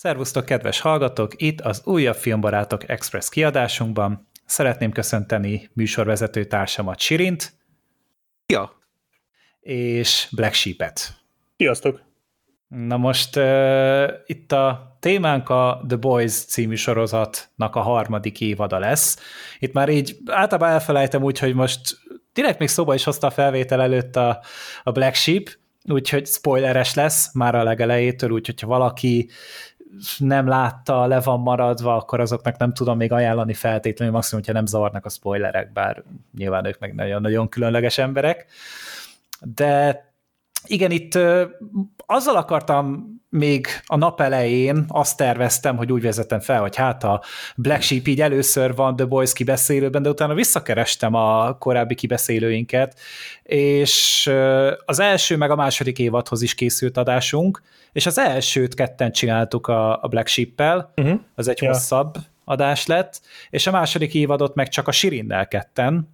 Szervusztok, kedves hallgatók! Itt az újabb Filmbarátok Express kiadásunkban. Szeretném köszönteni műsorvezető társamat Sirint. Ja. És Black Sheep-et. Sziasztok! Na most uh, itt a témánk a The Boys című sorozatnak a harmadik évada lesz. Itt már így általában elfelejtem úgy, hogy most direkt még szóba is hozta a felvétel előtt a, a Black Sheep, úgyhogy spoileres lesz már a legelejétől, úgyhogy ha valaki nem látta, le van maradva, akkor azoknak nem tudom még ajánlani feltétlenül, maximum, hogyha nem zavarnak a spoilerek, bár nyilván ők meg nagyon-nagyon különleges emberek. De igen, itt azzal akartam még a nap elején, azt terveztem, hogy úgy vezetem fel, hogy hát a Black Sheep így először van The Boys kibeszélőben, de utána visszakerestem a korábbi kibeszélőinket, és az első meg a második évadhoz is készült adásunk, és az elsőt ketten csináltuk a, Black Sheep-pel, uh-huh. az egy ja. hosszabb adás lett, és a második évadot meg csak a Sirinnel ketten,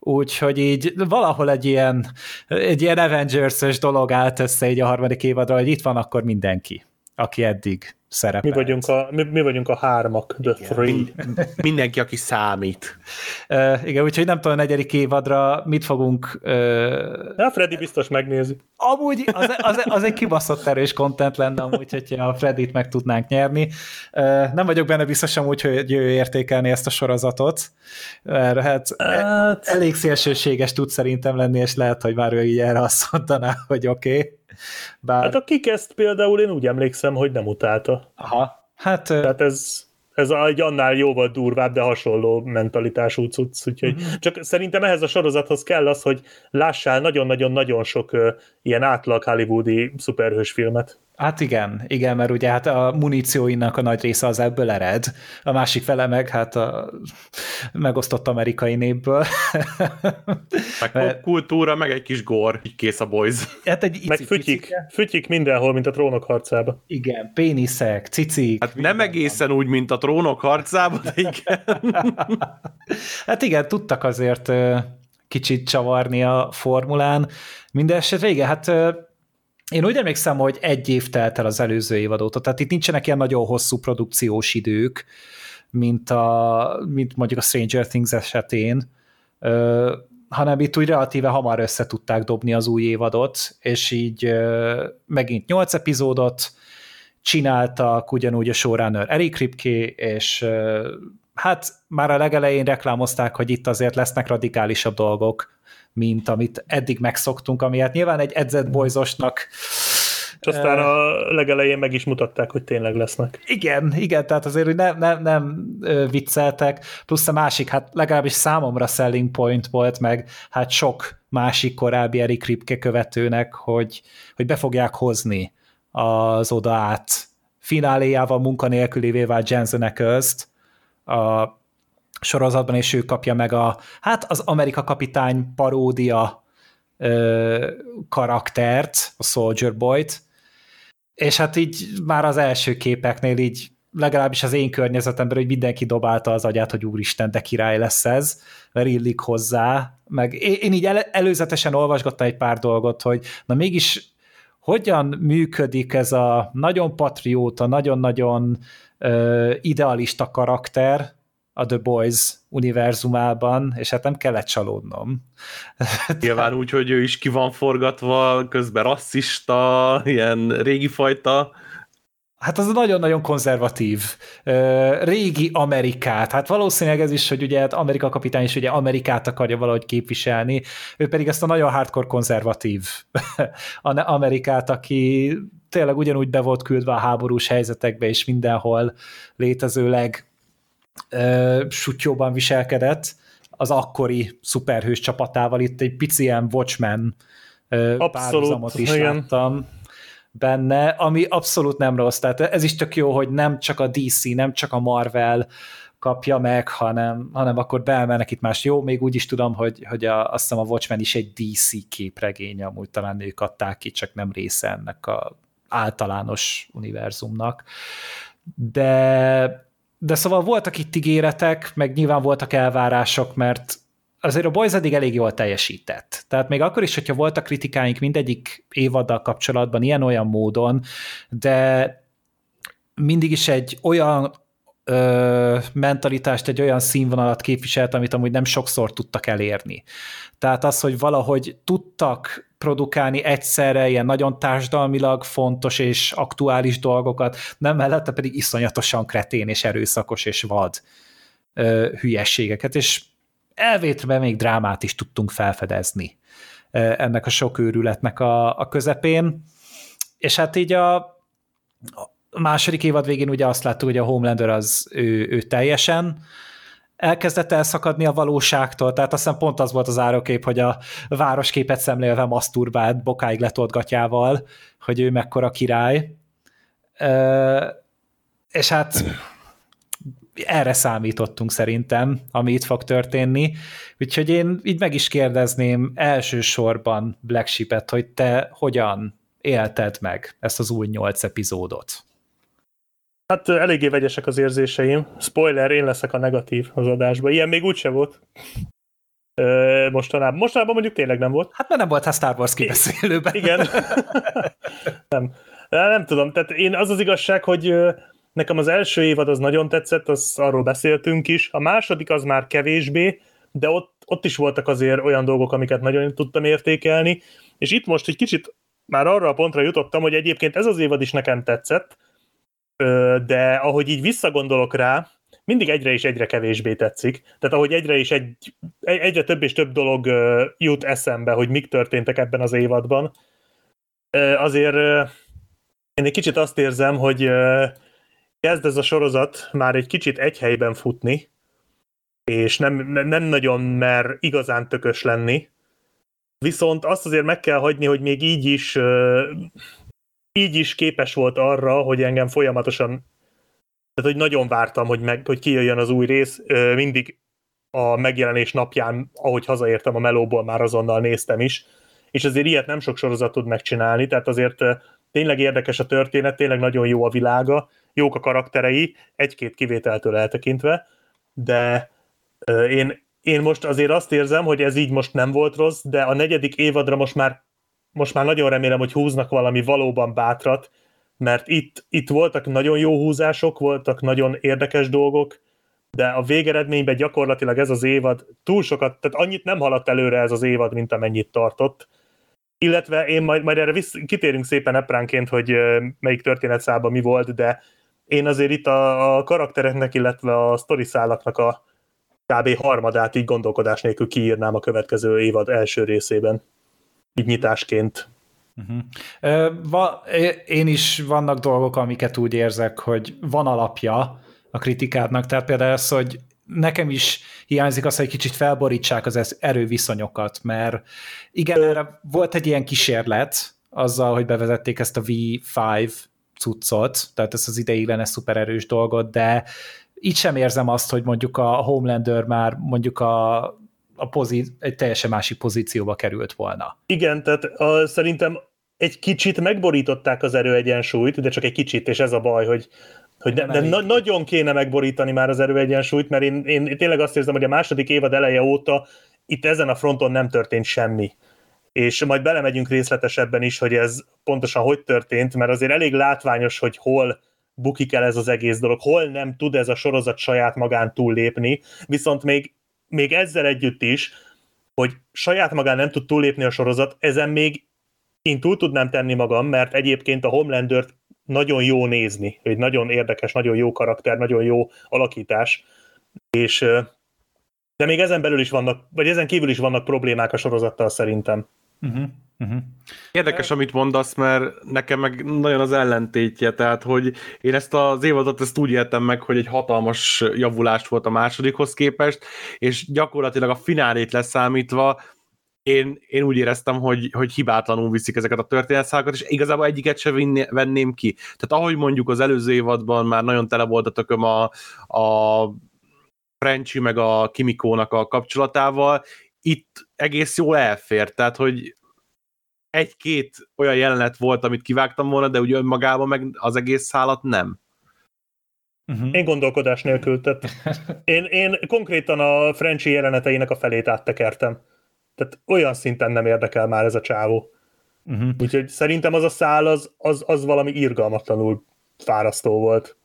úgyhogy így valahol egy ilyen, egy ilyen Avengers-ös dolog állt össze egy a harmadik évadra, hogy itt van akkor mindenki, aki eddig szerepelt. Mi vagyunk a, mi, mi vagyunk a hármak, the igen. three. Mindenki, aki számít. Uh, igen, úgyhogy nem tudom, a negyedik évadra mit fogunk... Uh, Na, Freddy biztos megnézi. Amúgy az, az, az egy kibaszott erős content lenne amúgy, hogyha a Freddit meg tudnánk nyerni. Uh, nem vagyok benne biztos amúgy, hogy ő értékelni ezt a sorozatot, mert hát, hát... elég szélsőséges tud szerintem lenni, és lehet, hogy már ő így erre azt mondaná, hogy oké. Okay bár... Hát a kikezt például én úgy emlékszem, hogy nem utálta. Aha. Hát... Tehát ez, ez egy annál jóval durvább, de hasonló mentalitású cucc, úgyhogy uh-huh. csak szerintem ehhez a sorozathoz kell az, hogy lássál nagyon-nagyon-nagyon sok uh, ilyen átlag hollywoodi szuperhős filmet. Hát igen, igen, mert ugye hát a munícióinak a nagy része az ebből ered, a másik fele meg hát a megosztott amerikai népből. Meg mert... kultúra, meg egy kis gór, így kész a boys. Hát egy meg fütyik, fütyik mindenhol, mint a trónok harcába. Igen, péniszek, cicik. Hát nem egészen van. úgy, mint a trónok harcába, de igen. hát igen, tudtak azért kicsit csavarni a formulán. Mindenesetre igen, hát én úgy emlékszem, hogy egy év telt el az előző évad óta, tehát itt nincsenek ilyen nagyon hosszú produkciós idők, mint, a, mint mondjuk a Stranger Things esetén, ö, hanem itt úgy relatíve hamar össze tudták dobni az új évadot, és így ö, megint nyolc epizódot csináltak, ugyanúgy a showrunner Eric Kripke, és ö, hát már a legelején reklámozták, hogy itt azért lesznek radikálisabb dolgok, mint amit eddig megszoktunk, ami hát nyilván egy edzett boyzosnak és aztán a legelején meg is mutatták, hogy tényleg lesznek. Igen, igen, tehát azért hogy nem, nem, nem vicceltek, plusz a másik, hát legalábbis számomra selling point volt, meg hát sok másik korábbi Eric Ripke követőnek, hogy, hogy be fogják hozni az oda át fináléjával munkanélkülévé vált Jensen Ackles-t, a sorozatban, és ő kapja meg a, hát az Amerika kapitány paródia ö, karaktert, a Soldier Boy-t, és hát így már az első képeknél így legalábbis az én környezetemben, hogy mindenki dobálta az agyát, hogy úristen, de király lesz ez, mert illik hozzá, meg én így el, előzetesen olvasgattam egy pár dolgot, hogy na mégis hogyan működik ez a nagyon patrióta, nagyon-nagyon ö, idealista karakter, a The Boys univerzumában, és hát nem kellett csalódnom. Nyilván úgy, hogy ő is ki van forgatva, közben rasszista, ilyen régi fajta. Hát az nagyon-nagyon konzervatív. Régi Amerikát. Hát valószínűleg ez is, hogy ugye hát Amerika kapitány is ugye Amerikát akarja valahogy képviselni, ő pedig ezt a nagyon hardcore konzervatív Amerikát, aki tényleg ugyanúgy be volt küldve a háborús helyzetekbe, és mindenhol létezőleg sutyóban viselkedett az akkori szuperhős csapatával, itt egy pici ilyen Watchmen párhuzamot is igen. láttam benne, ami abszolút nem rossz, tehát ez is tök jó, hogy nem csak a DC, nem csak a Marvel kapja meg, hanem, hanem akkor beemelnek itt más. Jó, még úgy is tudom, hogy, hogy a, azt hiszem a Watchmen is egy DC képregény, amúgy talán ők adták ki, csak nem része ennek a általános univerzumnak. De de szóval voltak itt ígéretek, meg nyilván voltak elvárások, mert azért a Boys eddig elég jól teljesített. Tehát még akkor is, hogyha voltak kritikáink mindegyik évaddal kapcsolatban ilyen-olyan módon, de mindig is egy olyan ö, mentalitást, egy olyan színvonalat képviselt, amit amúgy nem sokszor tudtak elérni. Tehát az, hogy valahogy tudtak produkálni egyszerre ilyen nagyon társadalmilag fontos és aktuális dolgokat, nem mellette pedig iszonyatosan kretén és erőszakos és vad ö, hülyességeket, és elvétve még drámát is tudtunk felfedezni ennek a sok őrületnek a, a közepén, és hát így a, a második évad végén ugye azt láttuk, hogy a Homelander az ő, ő teljesen elkezdett elszakadni a valóságtól, tehát aztán pont az volt az árokép, hogy a városképet szemlélve maszturbált bokáig letolt gatyával, hogy ő mekkora király. És hát erre számítottunk szerintem, ami itt fog történni. Úgyhogy én így meg is kérdezném elsősorban Black Sheep-et, hogy te hogyan élted meg ezt az új nyolc epizódot? Hát eléggé vegyesek az érzéseim. Spoiler, én leszek a negatív az adásban. Ilyen még úgyse volt. mostanában. Mostanában mondjuk tényleg nem volt. Hát mert nem volt a Star Wars kibeszélőben. Igen. nem. Nem tudom, tehát én az az igazság, hogy nekem az első évad az nagyon tetszett, az arról beszéltünk is. A második az már kevésbé, de ott, ott is voltak azért olyan dolgok, amiket nagyon tudtam értékelni, és itt most egy kicsit már arra a pontra jutottam, hogy egyébként ez az évad is nekem tetszett, de ahogy így visszagondolok rá, mindig egyre és egyre kevésbé tetszik. Tehát ahogy egyre és egy, egyre több és több dolog jut eszembe, hogy mik történtek ebben az évadban, azért én egy kicsit azt érzem, hogy kezd ez a sorozat már egy kicsit egy helyben futni, és nem, nem nagyon mer igazán tökös lenni, viszont azt azért meg kell hagyni, hogy még így is így is képes volt arra, hogy engem folyamatosan tehát, hogy nagyon vártam, hogy, meg, hogy kijöjjön az új rész, mindig a megjelenés napján, ahogy hazaértem a melóból, már azonnal néztem is, és azért ilyet nem sok sorozat tud megcsinálni, tehát azért tényleg érdekes a történet, tényleg nagyon jó a világa, jók a karakterei, egy-két kivételtől eltekintve, de én, én most azért azt érzem, hogy ez így most nem volt rossz, de a negyedik évadra most már, most már nagyon remélem, hogy húznak valami valóban bátrat, mert itt, itt voltak nagyon jó húzások, voltak nagyon érdekes dolgok, de a végeredményben gyakorlatilag ez az évad túl sokat, tehát annyit nem haladt előre ez az évad, mint amennyit tartott. Illetve én majd, majd erre vissz, kitérünk szépen epránként, hogy melyik történetszában mi volt, de én azért itt a, a karaktereknek, illetve a sztori szálaknak a kb. harmadát így gondolkodás nélkül kiírnám a következő évad első részében. Így nyitásként. Uh-huh. Va, én is vannak dolgok, amiket úgy érzek, hogy van alapja a kritikádnak, tehát például az, hogy nekem is hiányzik az, hogy kicsit felborítsák az erőviszonyokat, mert igen, erre volt egy ilyen kísérlet azzal, hogy bevezették ezt a V5 cuccot, tehát ezt az ideiglenes szupererős dolgot, de így sem érzem azt, hogy mondjuk a Homelander már mondjuk a, a pozí- egy teljesen másik pozícióba került volna. Igen, tehát a, szerintem egy kicsit megborították az erőegyensúlyt, de csak egy kicsit, és ez a baj, hogy, hogy de, de na- nagyon kéne megborítani már az erőegyensúlyt, mert én, én tényleg azt érzem, hogy a második évad eleje óta itt ezen a fronton nem történt semmi és majd belemegyünk részletesebben is, hogy ez pontosan hogy történt, mert azért elég látványos, hogy hol bukik el ez az egész dolog, hol nem tud ez a sorozat saját magán túllépni, viszont még, még ezzel együtt is, hogy saját magán nem tud túllépni a sorozat, ezen még én túl tudnám tenni magam, mert egyébként a homelander nagyon jó nézni, egy nagyon érdekes, nagyon jó karakter, nagyon jó alakítás, és de még ezen belül is vannak, vagy ezen kívül is vannak problémák a sorozattal szerintem. Uh-huh. Uh-huh. Érdekes, amit mondasz, mert nekem meg nagyon az ellentétje, tehát hogy én ezt az évadot ezt úgy éltem meg, hogy egy hatalmas javulás volt a másodikhoz képest, és gyakorlatilag a finálét leszámítva én, én úgy éreztem, hogy, hogy hibátlanul viszik ezeket a történetszálakat, és igazából egyiket se vinné, venném ki. Tehát ahogy mondjuk az előző évadban már nagyon tele volt a tököm a, a Frenchy meg a Kimikónak a kapcsolatával, itt egész jól elfér, tehát hogy egy-két olyan jelenet volt, amit kivágtam volna, de úgy önmagában meg az egész szállat nem. Uh-huh. Én gondolkodás nélkül, tehát én, én konkrétan a Frenchy jeleneteinek a felét áttekertem. Tehát olyan szinten nem érdekel már ez a csávó. Uh-huh. Úgyhogy szerintem az a szál az, az, az valami irgalmatlanul fárasztó volt.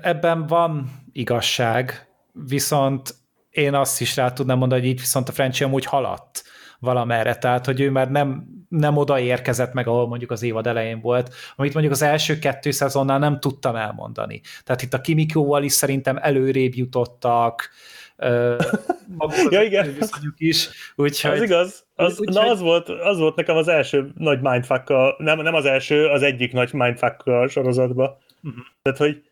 Ebben van igazság, viszont én azt is rá tudnám mondani, hogy így viszont a Frenchy amúgy haladt valamerre, tehát hogy ő már nem, nem oda érkezett meg, ahol mondjuk az évad elején volt, amit mondjuk az első kettő szezonnál nem tudtam elmondani. Tehát itt a Kimikóval is szerintem előrébb jutottak, ja, igen. is. Úgyhogy, az igaz. Az, úgy, na, az, volt, az volt nekem az első nagy mindfuck nem, nem az első, az egyik nagy mindfuck a sorozatban. Uh-huh. Tehát, hogy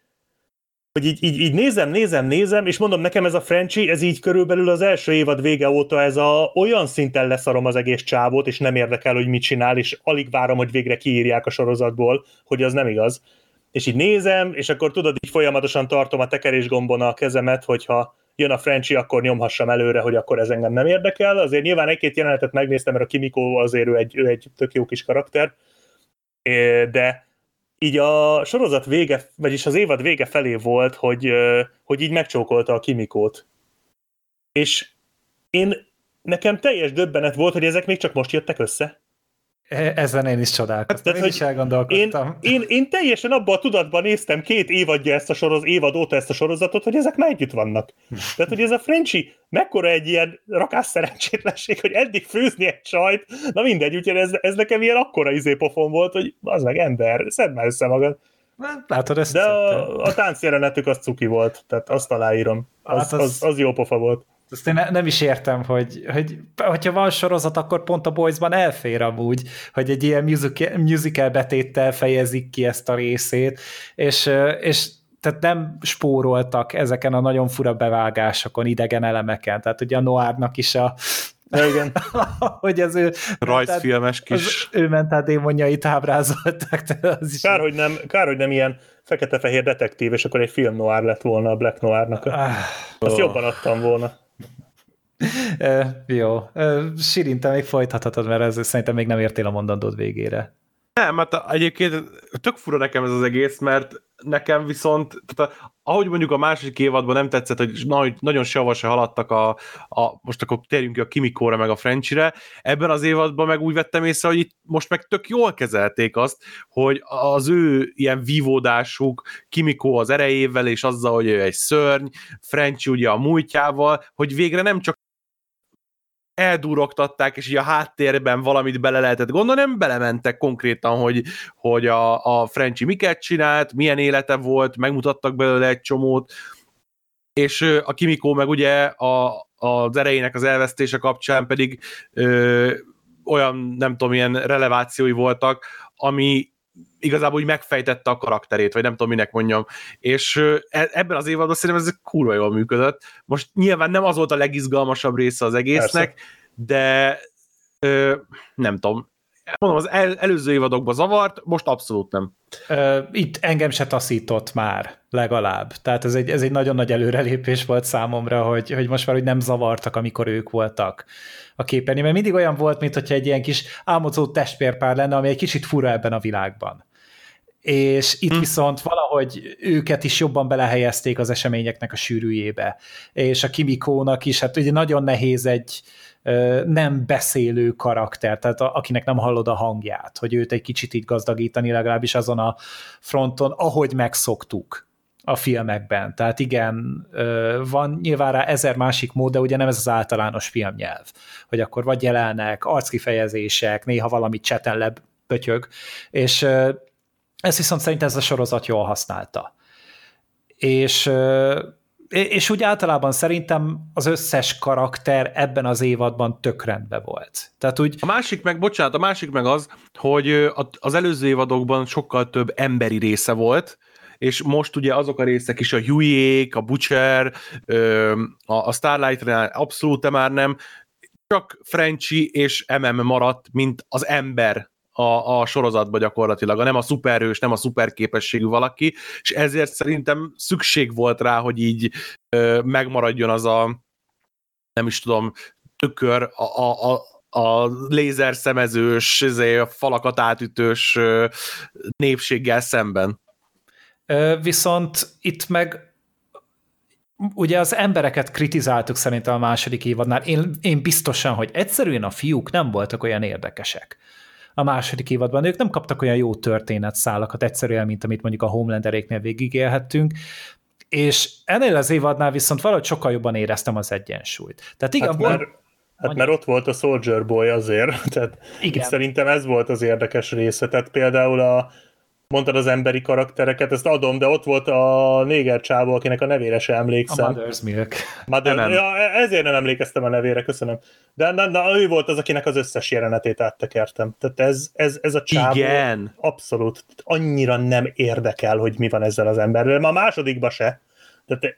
hogy így, így, így nézem, nézem, nézem, és mondom, nekem ez a Frenchy, ez így körülbelül az első évad vége óta ez a olyan szinten leszarom az egész csávót, és nem érdekel, hogy mit csinál, és alig várom, hogy végre kiírják a sorozatból, hogy az nem igaz. És így nézem, és akkor tudod, így folyamatosan tartom a tekerésgombon a kezemet, hogyha jön a Frenchy, akkor nyomhassam előre, hogy akkor ez engem nem érdekel. Azért nyilván egy-két jelenetet megnéztem, mert a Kimiko azért ő egy, ő egy tök jó kis karakter, de így a sorozat vége, vagyis az évad vége felé volt, hogy, hogy így megcsókolta a Kimikót. És én, nekem teljes döbbenet volt, hogy ezek még csak most jöttek össze. E, ezen én is csodálkoztam, hát, én is elgondolkodtam. Én, én, én teljesen abban a tudatban néztem két évadja ezt a soroz, évad óta ezt a sorozatot, hogy ezek már együtt vannak. Tehát, hogy ez a Frenchy mekkora egy ilyen rakás szerencsétlenség, hogy eddig főzni egy csajt, na mindegy, úgyhogy ez, ez nekem ilyen akkora izépofon volt, hogy az meg ember, szedd már össze magad. Hát, látod, ezt De a, a táncjelenetük az cuki volt, tehát azt aláírom. Az, hát az, az, az jó pofa volt. Ezt én nem is értem, hogy, hogy hogyha van sorozat, akkor pont a Boysban elfér amúgy, hogy egy ilyen musical, musical betéttel fejezik ki ezt a részét, és, és tehát nem spóroltak ezeken a nagyon fura bevágásokon, idegen elemeken. Tehát ugye a Noárnak is a ja, igen. hogy az ő rajzfilmes kis... Az ő mentál démonjait ábrázolták. Az is kár, hogy nem, kár, hogy nem ilyen fekete-fehér detektív, és akkor egy film noir lett volna a Black Noirnak. Ah, Azt oh. jobban adtam volna jó. Sirin, te még folytathatod, mert ez szerintem még nem értél a mondandód végére. Nem, hát egyébként tök fura nekem ez az egész, mert nekem viszont, tehát ahogy mondjuk a második évadban nem tetszett, hogy nagy, nagyon sehova se haladtak a, a, most akkor térjünk ki a Kimikóra meg a Frenchire, ebben az évadban meg úgy vettem észre, hogy itt most meg tök jól kezelték azt, hogy az ő ilyen vívódásuk, Kimikó az erejével és azzal, hogy ő egy szörny, French ugye a múltjával, hogy végre nem csak eldurogtatták, és így a háttérben valamit bele lehetett gondolni, nem belementek konkrétan, hogy, hogy a, a Frenchy miket csinált, milyen élete volt, megmutattak belőle egy csomót, és a Kimikó meg ugye a, az erejének az elvesztése kapcsán pedig ö, olyan, nem tudom, ilyen relevációi voltak, ami igazából úgy megfejtette a karakterét, vagy nem tudom, minek mondjam. És e, ebben az évadban szerintem ez kurva jól működött. Most nyilván nem az volt a legizgalmasabb része az egésznek, Persze. de ö, nem tudom, mondom, az el, előző évadokban zavart, most abszolút nem. Itt engem se taszított már, legalább. Tehát ez egy, ez egy nagyon nagy előrelépés volt számomra, hogy, hogy most már hogy nem zavartak, amikor ők voltak a képernyőn, mert mindig olyan volt, mint hogyha egy ilyen kis álmodozó testvérpár lenne, ami egy kicsit fura ebben a világban. És itt hm. viszont valahogy őket is jobban belehelyezték az eseményeknek a sűrűjébe. És a Kimikónak is, hát ugye nagyon nehéz egy, nem beszélő karakter, tehát a, akinek nem hallod a hangját, hogy őt egy kicsit így gazdagítani legalábbis azon a fronton, ahogy megszoktuk a filmekben. Tehát igen, van nyilván rá ezer másik mód, de ugye nem ez az általános filmnyelv, hogy akkor vagy jelennek, arckifejezések, néha valami cseten pötyög, és ezt viszont szerintem ez a sorozat jól használta. És és úgy általában szerintem az összes karakter ebben az évadban tök rendben volt. Tehát úgy... A másik meg, bocsánat, a másik meg az, hogy az előző évadokban sokkal több emberi része volt, és most ugye azok a részek is, a Hughie, a Butcher, a starlight abszolút már nem, csak Frenchy és MM maradt, mint az ember a, a sorozatba gyakorlatilag, nem a szuperhős, nem a szuperképességű valaki, és ezért szerintem szükség volt rá, hogy így ö, megmaradjon az a nem is tudom, tökör, a, a, a, a lézer szemezős, izé, a falakat átütős népséggel szemben. Viszont itt meg ugye az embereket kritizáltuk szerintem a második évadnál. Én, én biztosan, hogy egyszerűen a fiúk nem voltak olyan érdekesek a második évadban. Ők nem kaptak olyan jó történetszálakat egyszerűen, mint amit mondjuk a Homelanderéknél végigélhettünk, és ennél az évadnál viszont valahogy sokkal jobban éreztem az egyensúlyt. Tehát igen, hát, mert, hát mert ott volt a Soldier Boy azért, tehát igen. szerintem ez volt az érdekes része, tehát például a mondtad az emberi karaktereket, ezt adom, de ott volt a néger csávó, akinek a nevére sem emlékszem. A Mother's Milk. Mother, nem. Ja, ezért nem emlékeztem a nevére, köszönöm. De, de, de ő volt az, akinek az összes jelenetét áttekertem. Tehát ez, ez, ez a csávó Igen. abszolút annyira nem érdekel, hogy mi van ezzel az emberrel. Ma a másodikba se. Tehát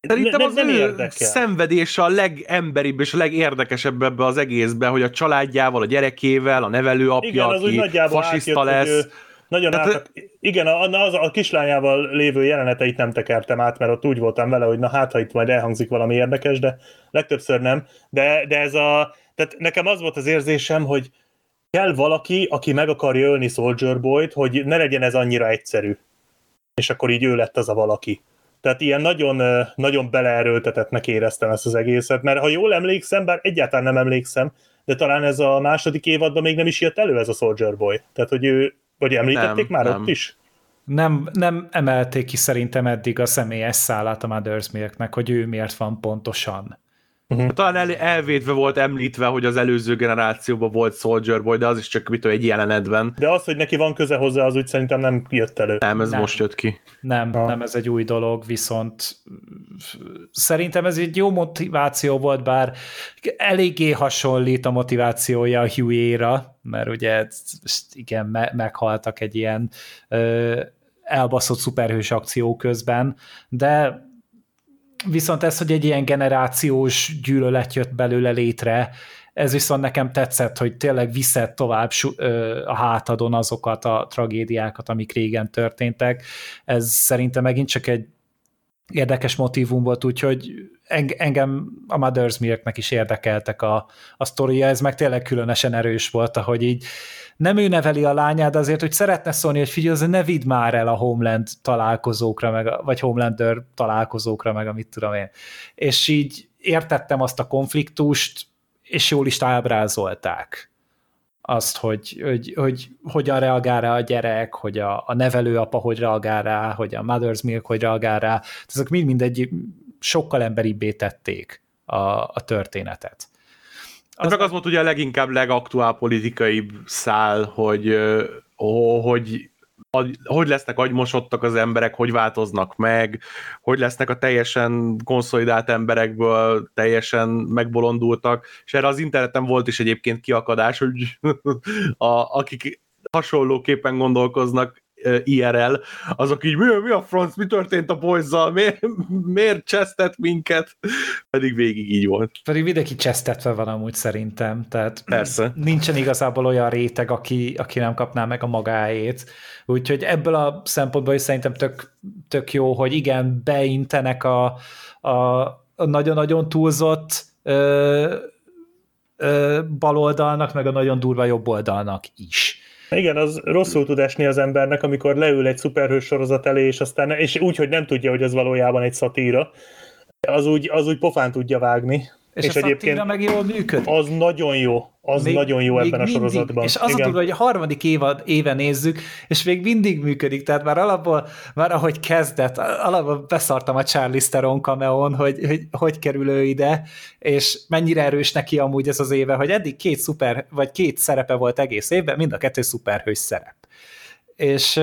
Szerintem ne, az nem ő érdekel. szenvedése a legemberibb és a legérdekesebb ebbe az egészben, hogy a családjával, a gyerekével, a nevelőapja, Igen, az aki fasiszta átjött, lesz. Hogy ő nagyon Tehát, át, igen, a, az, a kislányával lévő jeleneteit nem tekertem át, mert ott úgy voltam vele, hogy na hát, ha itt majd elhangzik valami érdekes, de legtöbbször nem. De, de ez a, tehát nekem az volt az érzésem, hogy kell valaki, aki meg akarja ölni Soldier Boy-t, hogy ne legyen ez annyira egyszerű. És akkor így ő lett az a valaki. Tehát ilyen nagyon, nagyon beleerőltetetnek éreztem ezt az egészet, mert ha jól emlékszem, bár egyáltalán nem emlékszem, de talán ez a második évadban még nem is jött elő ez a Soldier Boy. Tehát, hogy ő, vagy említették nem, már nem. ott is? Nem, nem emelték ki szerintem eddig a személyes szállát a Mother's Milknek, hogy ő miért van pontosan. Uh-huh. Talán el, elvédve volt említve, hogy az előző generációban volt Soldier Boy, de az is csak mit egy jelenetben. De az, hogy neki van köze hozzá, az úgy szerintem nem jött elő. Nem, ez nem. most jött ki. Nem, ha. nem ez egy új dolog, viszont szerintem ez egy jó motiváció volt, bár eléggé hasonlít a motivációja a Huey-ra, mert ugye igen, me- meghaltak egy ilyen ö, elbaszott szuperhős akció közben, de Viszont ez, hogy egy ilyen generációs gyűlölet jött belőle létre, ez viszont nekem tetszett, hogy tényleg viszed tovább a hátadon azokat a tragédiákat, amik régen történtek. Ez szerintem megint csak egy érdekes motivum volt, úgyhogy engem a Mother's Milknek is érdekeltek a, a sztoria, ez meg tényleg különösen erős volt, ahogy így nem ő neveli a lányát, azért, hogy szeretne szólni, hogy figyelj, ne vidd már el a Homeland találkozókra, meg, vagy Homelander találkozókra, meg amit tudom én. És így értettem azt a konfliktust, és jól is ábrázolták azt, hogy, hogy, hogy hogyan reagál rá a gyerek, hogy a, a nevelőapa hogy reagál rá, hogy a Mother's Milk hogy reagál rá. Ezek mind-mind egy sokkal emberibbé tették a, a történetet. Az meg az volt ugye a leginkább legaktuál politikai szál, hogy, hogy hogy lesznek agymosodtak az emberek, hogy változnak meg, hogy lesznek a teljesen konszolidált emberekből teljesen megbolondultak, és erre az interneten volt is egyébként kiakadás, hogy a, akik hasonlóképpen gondolkoznak, IRL, azok így, mi, mi a franc, mi történt a boys miért, miért csesztett minket? Pedig végig így volt. Pedig mindenki csesztetve van amúgy szerintem, tehát Persze. nincsen igazából olyan réteg, aki, aki nem kapná meg a magáét. Úgyhogy ebből a szempontból is szerintem tök, tök jó, hogy igen, beintenek a, a, a nagyon-nagyon túlzott ö, ö, baloldalnak, meg a nagyon durva jobb oldalnak is igen, az rosszul tud esni az embernek, amikor leül egy szuperhős sorozat elé, és aztán és úgy, hogy nem tudja, hogy ez valójában egy szatíra, az úgy, az úgy pofán tudja vágni. És, és a egyébként meg jól működik. Az nagyon jó, az még, nagyon jó ebben mindig, a sorozatban. És az Igen. a hogy a harmadik évad, éve nézzük, és még mindig működik, tehát már alapból, már ahogy kezdett, alapból beszartam a Charlie Theron cameo hogy, hogy hogy kerül ő ide, és mennyire erős neki amúgy ez az éve, hogy eddig két szuper, vagy két szerepe volt egész évben, mind a kettő szuperhős szerep. És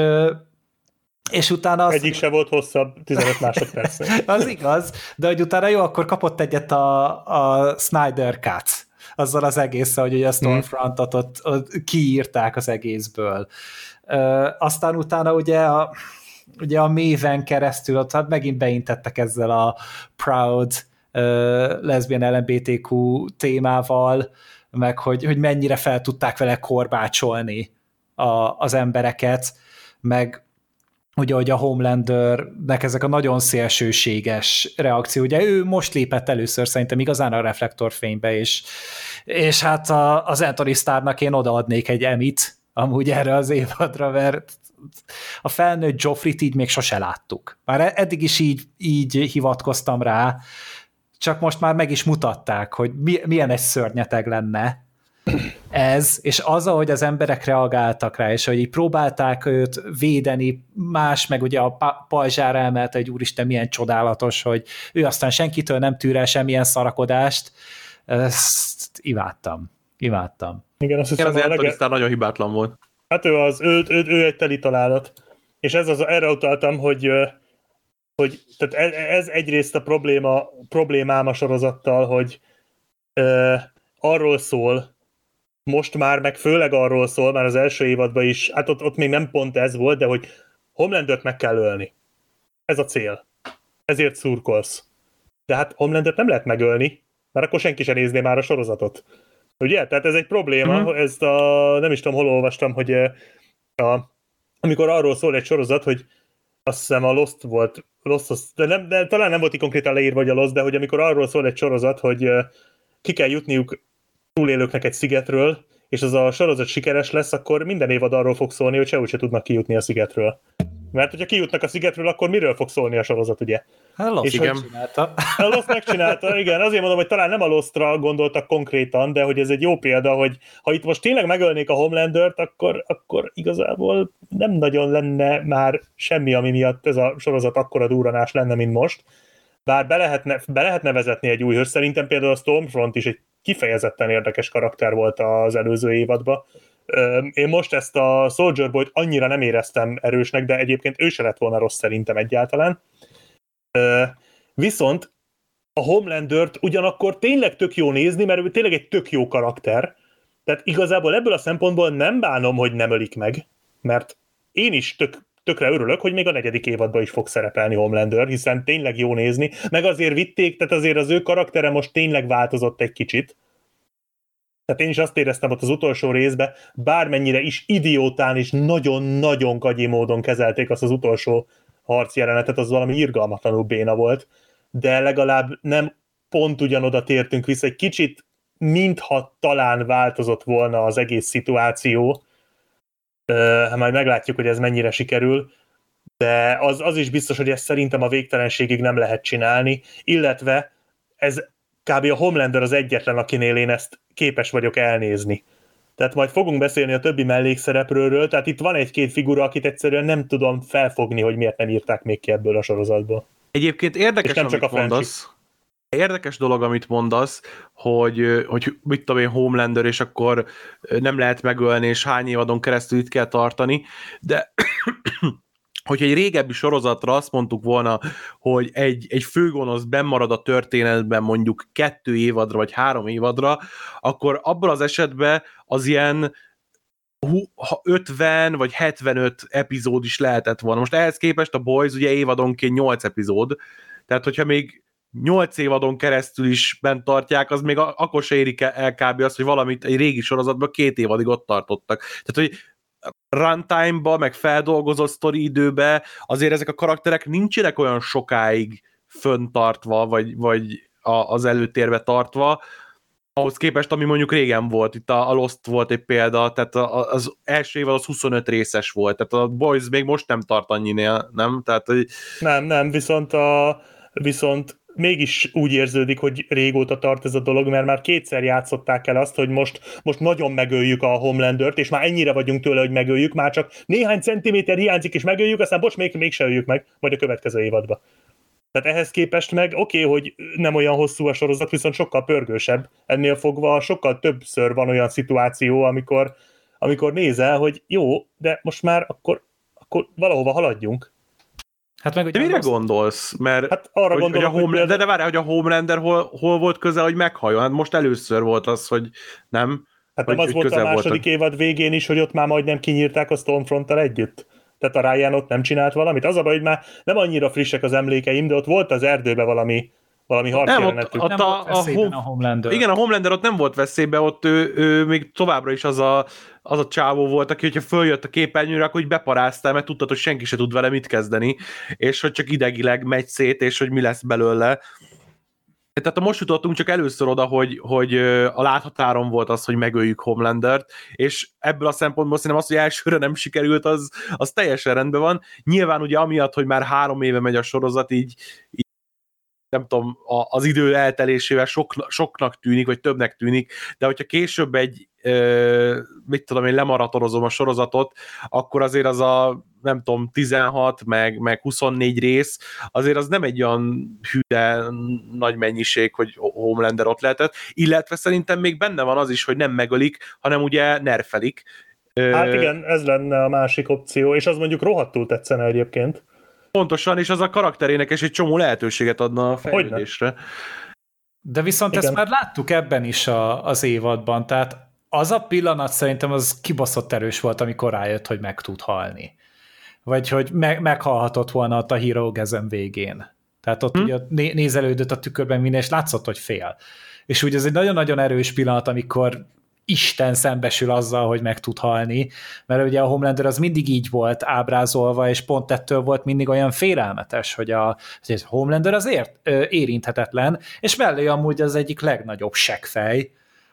és utána az... Egyik se volt hosszabb, 15 másodperc. az igaz, de hogy utána jó, akkor kapott egyet a, a Snyder Cut azzal az egész, hogy ugye a Stormfrontot ott, ott kiírták az egészből. Ö, aztán utána ugye a, ugye a méven keresztül ott hát megint beintettek ezzel a proud uh, lesbian LMBTQ témával, meg hogy, hogy mennyire fel tudták vele korbácsolni a, az embereket, meg ugye, hogy a Homelandernek ezek a nagyon szélsőséges reakció, ugye ő most lépett először szerintem igazán a reflektorfénybe, és, és hát a, az Anthony Starrnak én odaadnék egy emit, amúgy erre az évadra, mert a felnőtt Joffrit így még sose láttuk. Már eddig is így, így hivatkoztam rá, csak most már meg is mutatták, hogy milyen egy szörnyeteg lenne, ez, és az, ahogy az emberek reagáltak rá, és hogy így próbálták őt védeni, más meg ugye a pajzsára emelte, hogy úristen, milyen csodálatos, hogy ő aztán senkitől nem tűr el semmilyen szarakodást, ezt imádtam. Imádtam. Igen, azt hiszem, Igen, az lege... nagyon hibátlan volt. Hát ő az, ő, ő, ő egy teli találat. És ez az, erre utaltam, hogy, hogy tehát ez, ez egyrészt a probléma, problémám a sorozattal, hogy ö, arról szól, most már, meg főleg arról szól, már az első évadban is, hát ott, ott még nem pont ez volt, de hogy Homelandert meg kell ölni. Ez a cél. Ezért szurkolsz. De hát Homelandert nem lehet megölni, mert akkor senki sem nézné már a sorozatot. Ugye? Tehát ez egy probléma, mm-hmm. ezt a, nem is tudom, hol olvastam, hogy a, amikor arról szól egy sorozat, hogy azt hiszem a Lost volt, Lost, de, nem, de talán nem volt így konkrétan leírva, vagy a Lost, de hogy amikor arról szól egy sorozat, hogy ki kell jutniuk túlélőknek egy szigetről, és az a sorozat sikeres lesz, akkor minden évad arról fog szólni, hogy sehogy se tudnak kijutni a szigetről. Mert hogyha kijutnak a szigetről, akkor miről fog szólni a sorozat, ugye? Hát a Lost igen. megcsinálta. A Lost megcsinálta, igen. Azért mondom, hogy talán nem a Lostra gondoltak konkrétan, de hogy ez egy jó példa, hogy ha itt most tényleg megölnék a Homelandert, akkor, akkor igazából nem nagyon lenne már semmi, ami miatt ez a sorozat akkora durranás lenne, mint most. Bár be lehetne, be lehetne vezetni egy új hős, szerintem például a Stormfront is egy kifejezetten érdekes karakter volt az előző évadban. Én most ezt a Soldier Boy-t annyira nem éreztem erősnek, de egyébként ő se lett volna rossz szerintem egyáltalán. Viszont a Homelandert ugyanakkor tényleg tök jó nézni, mert ő tényleg egy tök jó karakter. Tehát igazából ebből a szempontból nem bánom, hogy nem ölik meg, mert én is tök, tökre örülök, hogy még a negyedik évadban is fog szerepelni Homelander, hiszen tényleg jó nézni, meg azért vitték, tehát azért az ő karaktere most tényleg változott egy kicsit. Tehát én is azt éreztem ott az utolsó részben, bármennyire is idiótán és nagyon-nagyon kagyi módon kezelték azt az utolsó harc jelenetet, az valami irgalmatlanul béna volt, de legalább nem pont ugyanoda tértünk vissza, egy kicsit mintha talán változott volna az egész szituáció, majd meglátjuk, hogy ez mennyire sikerül, de az, az is biztos, hogy ezt szerintem a végtelenségig nem lehet csinálni, illetve ez kb. a Homelander az egyetlen, akinél én ezt képes vagyok elnézni. Tehát majd fogunk beszélni a többi mellékszereplőről, tehát itt van egy-két figura, akit egyszerűen nem tudom felfogni, hogy miért nem írták még ki ebből a sorozatból. Egyébként érdekes, nem amit csak a mondasz. Érdekes dolog, amit mondasz, hogy, hogy mit tudom én, Homelander, és akkor nem lehet megölni, és hány évadon keresztül itt kell tartani, de hogyha egy régebbi sorozatra azt mondtuk volna, hogy egy, egy főgonosz bemarad a történetben mondjuk kettő évadra, vagy három évadra, akkor abban az esetben az ilyen 50 vagy 75 epizód is lehetett volna. Most ehhez képest a Boys ugye évadonként 8 epizód, tehát hogyha még 8 évadon keresztül is bent tartják, az még akkor se érik el kb. azt, hogy valamit egy régi sorozatban két évadig ott tartottak. Tehát, hogy runtime-ba, meg feldolgozott sztori időbe azért ezek a karakterek nincsenek olyan sokáig föntartva, vagy, vagy a, az előtérbe tartva, ahhoz képest, ami mondjuk régen volt, itt a, a Lost volt egy példa, tehát a, az első évad az 25 részes volt, tehát a Boys még most nem tart annyinél, nem? Tehát, hogy... Nem, nem, viszont a viszont mégis úgy érződik, hogy régóta tart ez a dolog, mert már kétszer játszották el azt, hogy most, most nagyon megöljük a Homelandert, és már ennyire vagyunk tőle, hogy megöljük, már csak néhány centiméter hiányzik, és megöljük, aztán bocs, még, még se öljük meg, majd a következő évadba. Tehát ehhez képest meg oké, okay, hogy nem olyan hosszú a sorozat, viszont sokkal pörgősebb. Ennél fogva sokkal többször van olyan szituáció, amikor, amikor nézel, hogy jó, de most már akkor, akkor valahova haladjunk. Hát meg, de mire azt... gondolsz? Mert hát arra hogy, gondolom, hogy a Homelander, de, de várj, hogy a Homelander hol, hol volt közel, hogy meghajol? Hát most először volt az, hogy nem. Hát nem az volt a második voltak. évad végén is, hogy ott már majdnem kinyírták a Stormfront-tal együtt? Tehát a Ryan ott nem csinált valamit? Az a baj, hogy már nem annyira frissek az emlékeim, de ott volt az erdőben valami valami harcjelenetük. Nem, ott, ott a, a, a, a Homelander. Igen, a Homelander ott nem volt veszélybe, ott ő, ő még továbbra is az a, az a csávó volt, aki, hogyha följött a képernyőre, akkor úgy beparáztál, mert tudtad, hogy senki se tud vele mit kezdeni, és hogy csak idegileg megy szét, és hogy mi lesz belőle. Tehát most jutottunk csak először oda, hogy, hogy a láthatáron volt az, hogy megöljük Homelandert, és ebből a szempontból szerintem az, hogy elsőre nem sikerült, az, az teljesen rendben van. Nyilván ugye amiatt, hogy már három éve megy a sorozat, így, így nem tudom, az idő eltelésével sok, soknak tűnik, vagy többnek tűnik, de hogyha később egy, ö, mit tudom én, lemaratonozom a sorozatot, akkor azért az a nem tudom, 16, meg, meg 24 rész, azért az nem egy olyan hűde nagy mennyiség, hogy Homelander ott lehetett, illetve szerintem még benne van az is, hogy nem megölik, hanem ugye nerfelik. Hát igen, ez lenne a másik opció, és az mondjuk rohadtul tetszene egyébként. Pontosan, és az a karakterének is egy csomó lehetőséget adna a fejlődésre. Hogyne. De viszont Igen. ezt már láttuk ebben is a, az évadban, tehát az a pillanat szerintem az kibaszott erős volt, amikor rájött, hogy meg tud halni. Vagy hogy me- meghalhatott volna ott a Hero Gezem végén. Tehát ott hm? ugye né- nézelődött a tükörben minden, és látszott, hogy fél. És úgy ez egy nagyon-nagyon erős pillanat, amikor Isten szembesül azzal, hogy meg tud halni, mert ugye a Homelander az mindig így volt ábrázolva, és pont ettől volt mindig olyan félelmetes, hogy a, hogy a Homelander azért érinthetetlen, és mellé amúgy az egyik legnagyobb seggfej,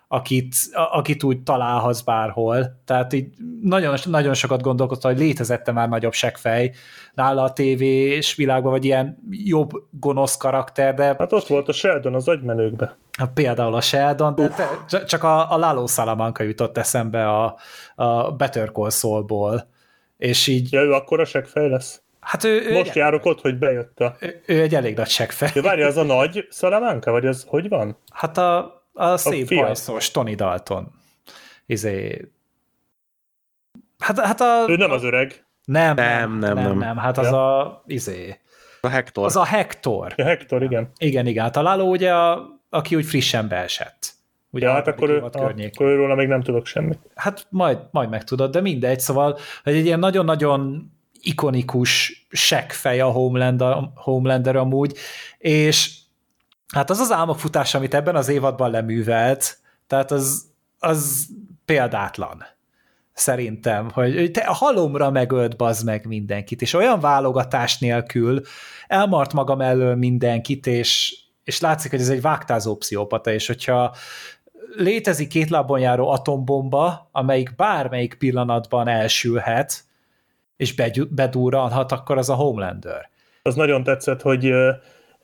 akit, akit úgy találhatsz bárhol. Tehát így nagyon, nagyon sokat gondolkodtam, hogy létezette már nagyobb seggfej nála a tévés világban, vagy ilyen jobb gonosz karakter, de... Hát ott volt a Sheldon az agymenőkbe. Például a Sheldon, de te, csak a, a Lalo Salamanca jutott eszembe a, a Better Call Saul-ból. És így... Ja, ő akkor a seggfej lesz? Hát ő, ő Most járok ott, hogy bejött a... Ő, ő egy elég nagy seggfej. Ja, várja, az a nagy Salamanca, vagy az hogy van? Hát a, a szép bajszos Tony Dalton. Izé... Hát, hát a... Ő nem az öreg. Nem, nem, nem, nem. nem, nem. Hát ja. az a... Izé... A Hector. Az a Hector. A Hector, igen. Igen, igen. Hát a Lalo ugye, a, aki úgy frissen beesett. Ugye ja, hát akkor, ő, akkor őróla még nem tudok semmit. Hát majd, majd megtudod, de mindegy, szóval hogy egy ilyen nagyon-nagyon ikonikus seggfej a Homelander, Homelander amúgy, és Hát az az álmafutás, amit ebben az évadban leművelt, tehát az, az példátlan. Szerintem, hogy te a halomra megölt bazd meg mindenkit, és olyan válogatás nélkül elmart maga mellől mindenkit, és, és látszik, hogy ez egy vágtázó pszichopata, és hogyha létezik két lábon járó atombomba, amelyik bármelyik pillanatban elsülhet, és bedurranhat, akkor az a Homelander. Az nagyon tetszett, hogy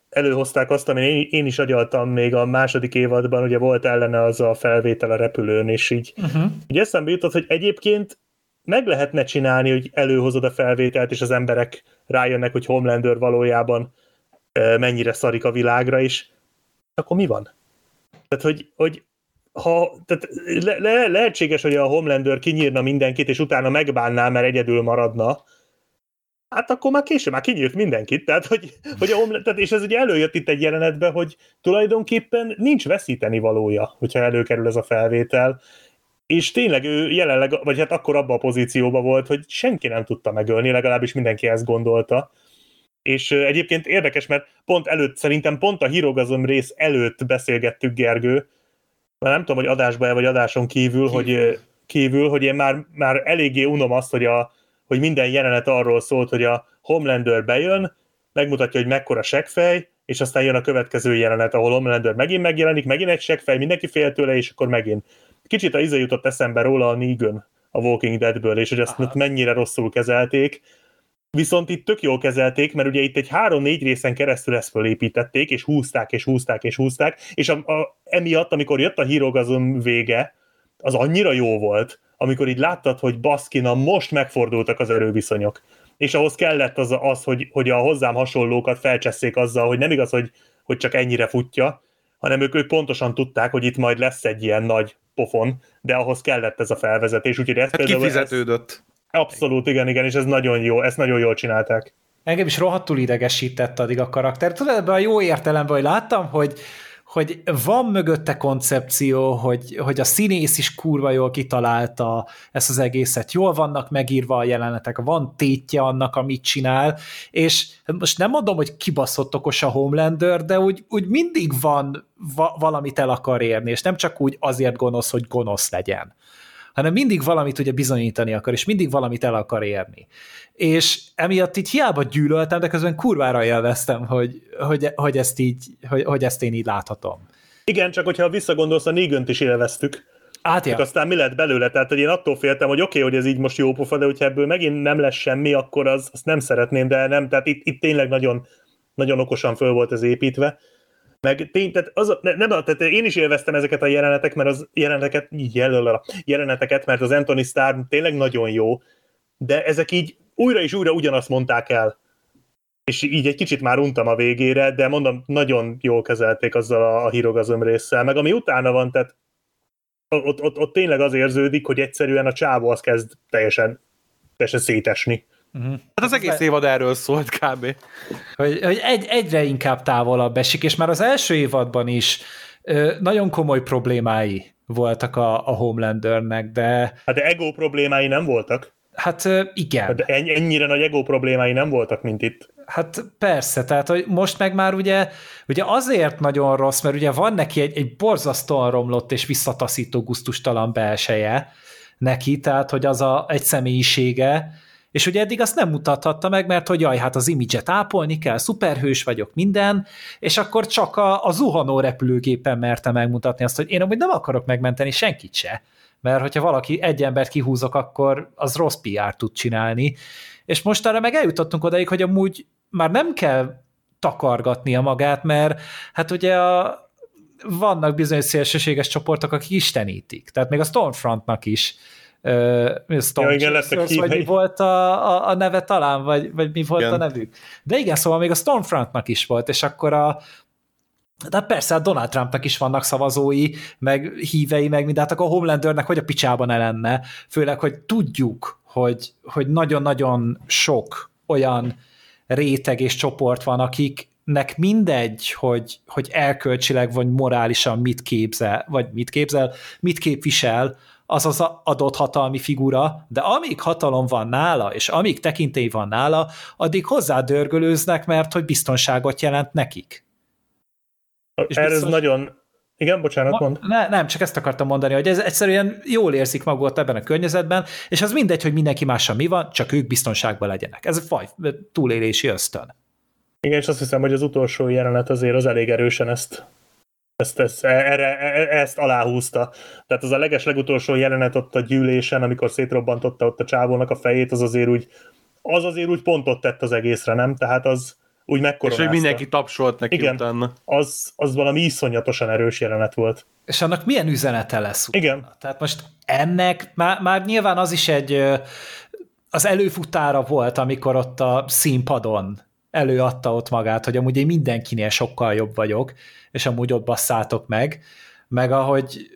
előhozták azt, amit én, én is agyaltam még a második évadban, ugye volt ellene az a felvétel a repülőn, és így, uh-huh. így eszembe jutott, hogy egyébként meg lehetne csinálni, hogy előhozod a felvételt, és az emberek rájönnek, hogy Homelander valójában mennyire szarik a világra, és akkor mi van? Tehát, hogy, hogy ha, tehát le, le, lehetséges, hogy a Homelander kinyírna mindenkit, és utána megbánná, mert egyedül maradna, hát akkor már később, már kinyírt mindenkit, tehát hogy, hogy a omlet, tehát, és ez ugye előjött itt egy jelenetben, hogy tulajdonképpen nincs veszíteni valója, hogyha előkerül ez a felvétel, és tényleg ő jelenleg, vagy hát akkor abban a pozícióban volt, hogy senki nem tudta megölni, legalábbis mindenki ezt gondolta. És egyébként érdekes, mert pont előtt, szerintem pont a hírogazom rész előtt beszélgettük Gergő, mert nem tudom, hogy adásba vagy adáson kívül, kívül. hogy kívül, hogy én már, már eléggé unom azt, hogy a, hogy minden jelenet arról szólt, hogy a Homelander bejön, megmutatja, hogy mekkora seggfej, és aztán jön a következő jelenet, ahol Homelander megint megjelenik, megint egy seggfej, mindenki fél tőle, és akkor megint. Kicsit a izé jutott eszembe róla a Negan a Walking Deadből, és hogy azt Aha. mennyire rosszul kezelték. Viszont itt tök jól kezelték, mert ugye itt egy három-négy részen keresztül ezt fölépítették, és húzták, és húzták, és húzták, és a, a, emiatt, amikor jött a hírogazom vége, az annyira jó volt, amikor így láttad, hogy baszkina, most megfordultak az erőviszonyok. És ahhoz kellett az, az hogy, hogy a hozzám hasonlókat felcsesszék azzal, hogy nem igaz, hogy, hogy csak ennyire futja, hanem ők, ők pontosan tudták, hogy itt majd lesz egy ilyen nagy pofon, de ahhoz kellett ez a felvezetés, úgyhogy ez hát például... Kifizetődött. Ez, abszolút, igen, igen, és ez nagyon jó, ezt nagyon jól csinálták. Engem is rohadtul idegesített addig a karakter. Tudod, ebben a jó értelemben, hogy láttam, hogy hogy van mögötte koncepció, hogy, hogy a színész is kurva jól kitalálta ezt az egészet, jól vannak megírva a jelenetek, van tétje annak, amit csinál, és most nem mondom, hogy kibaszott okos a Homelander, de úgy, úgy mindig van va- valamit el akar érni, és nem csak úgy azért gonosz, hogy gonosz legyen hanem mindig valamit ugye bizonyítani akar, és mindig valamit el akar érni. És emiatt így hiába gyűlöltem, de közben kurvára élveztem, hogy, hogy, hogy, ezt így, hogy, hogy ezt én így láthatom. Igen, csak hogyha visszagondolsz, a Négönt is élveztük, Hát, ja. aztán mi lett belőle? Tehát, hogy én attól féltem, hogy oké, okay, hogy ez így most jó pofa, de hogyha ebből megint nem lesz semmi, akkor az, azt nem szeretném, de nem, tehát itt, itt tényleg nagyon, nagyon okosan föl volt ez építve. Meg tény, tehát az, ne, nem, tehát én is élveztem ezeket a jelenetek, mert az jeleneteket, jeleneteket, mert az Anthony Starr tényleg nagyon jó, de ezek így újra és újra ugyanazt mondták el. És így egy kicsit már untam a végére, de mondom, nagyon jól kezelték azzal a hírogazom résszel. Meg ami utána van, tehát ott, ott, ott tényleg az érződik, hogy egyszerűen a csávó az kezd teljesen, teljesen szétesni. Uh-huh. Hát az egész évad erről szólt kb. Hogy, hogy egy, egyre inkább távolabb esik, és már az első évadban is ö, nagyon komoly problémái voltak a, a Homelandernek, de... Hát de ego problémái nem voltak. Hát igen. Hát ennyire nagy ego problémái nem voltak, mint itt. Hát persze, tehát hogy most meg már ugye, ugye azért nagyon rossz, mert ugye van neki egy, egy borzasztóan romlott és visszataszító guztustalan belseje neki, tehát hogy az a, egy személyisége, és ugye eddig azt nem mutathatta meg, mert hogy jaj, hát az imidzset ápolni kell, szuperhős vagyok, minden, és akkor csak a, a zuhanó repülőgépen merte megmutatni azt, hogy én amúgy nem akarok megmenteni senkit se mert hogyha valaki egy embert kihúzok, akkor az rossz PR tud csinálni. És most arra meg eljutottunk odaig, hogy amúgy már nem kell takargatnia magát, mert hát ugye a, vannak bizonyos szélsőséges csoportok, akik istenítik. Tehát még a Stormfrontnak is uh, Storm ja, igen, Chasers, vagy mi volt a, a, a neve talán, vagy, vagy mi volt igen. a nevük. De igen, szóval még a Stormfrontnak is volt, és akkor a, de persze, a Donald Trumpnak is vannak szavazói, meg hívei, meg mindent, akkor a Homelandernek hogy a picsában ne lenne. Főleg, hogy tudjuk, hogy, hogy nagyon-nagyon sok olyan réteg és csoport van, akiknek mindegy, hogy, hogy elkölcsileg vagy morálisan mit képzel, vagy mit képzel, mit képvisel, az az adott hatalmi figura, de amíg hatalom van nála, és amíg tekintély van nála, addig hozzádörgölőznek, mert hogy biztonságot jelent nekik. És ez biztos... nagyon... Igen, bocsánat, mond. Ne, nem, csak ezt akartam mondani, hogy ez egyszerűen jól érzik magukat ebben a környezetben, és az mindegy, hogy mindenki mással mi van, csak ők biztonságban legyenek. Ez faj, túlélési ösztön. Igen, és azt hiszem, hogy az utolsó jelenet azért az elég erősen ezt ezt, ezt, erre, e, ezt aláhúzta. Tehát az a leges legutolsó jelenet ott a gyűlésen, amikor szétrobbantotta ott a csávónak a fejét, az azért úgy, az azért úgy pontot tett az egészre, nem? Tehát az, úgy megkoronázta. És hogy mindenki tapsolt neki Igen, utána. Az, az valami iszonyatosan erős jelenet volt. És annak milyen üzenete lesz? Utána? Igen. Tehát most ennek már, már nyilván az is egy az előfutára volt, amikor ott a színpadon előadta ott magát, hogy amúgy én mindenkinél sokkal jobb vagyok, és amúgy ott basszátok meg, meg ahogy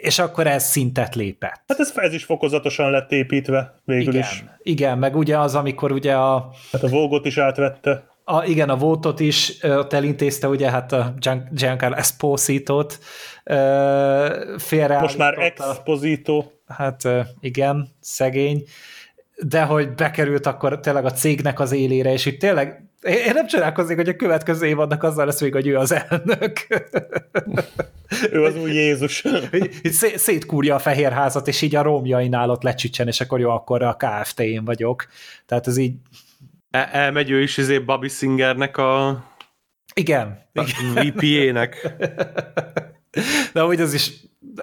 és akkor ez szintet lépett. Hát ez, ez is fokozatosan lett építve végül igen, is. Igen, meg ugye az, amikor ugye a... Hát a Vogot is átvette. A, igen, a votot is ott elintézte, ugye hát a Giancarlo Esposito-t félre. Most már Exposito. Hát igen, szegény. De hogy bekerült akkor tényleg a cégnek az élére, és itt tényleg én nem csodálkoznék, hogy a következő évadnak azzal lesz még, hogy ő az elnök. ő az új Jézus. Szé- szétkúrja a fehérházat, és így a rómjainál ott lecsicsen, és akkor jó, akkor a KFT-én vagyok. Tehát ez így El- elmegy ő is izé Bobby Singernek a igen. VP-ének. De hogy az is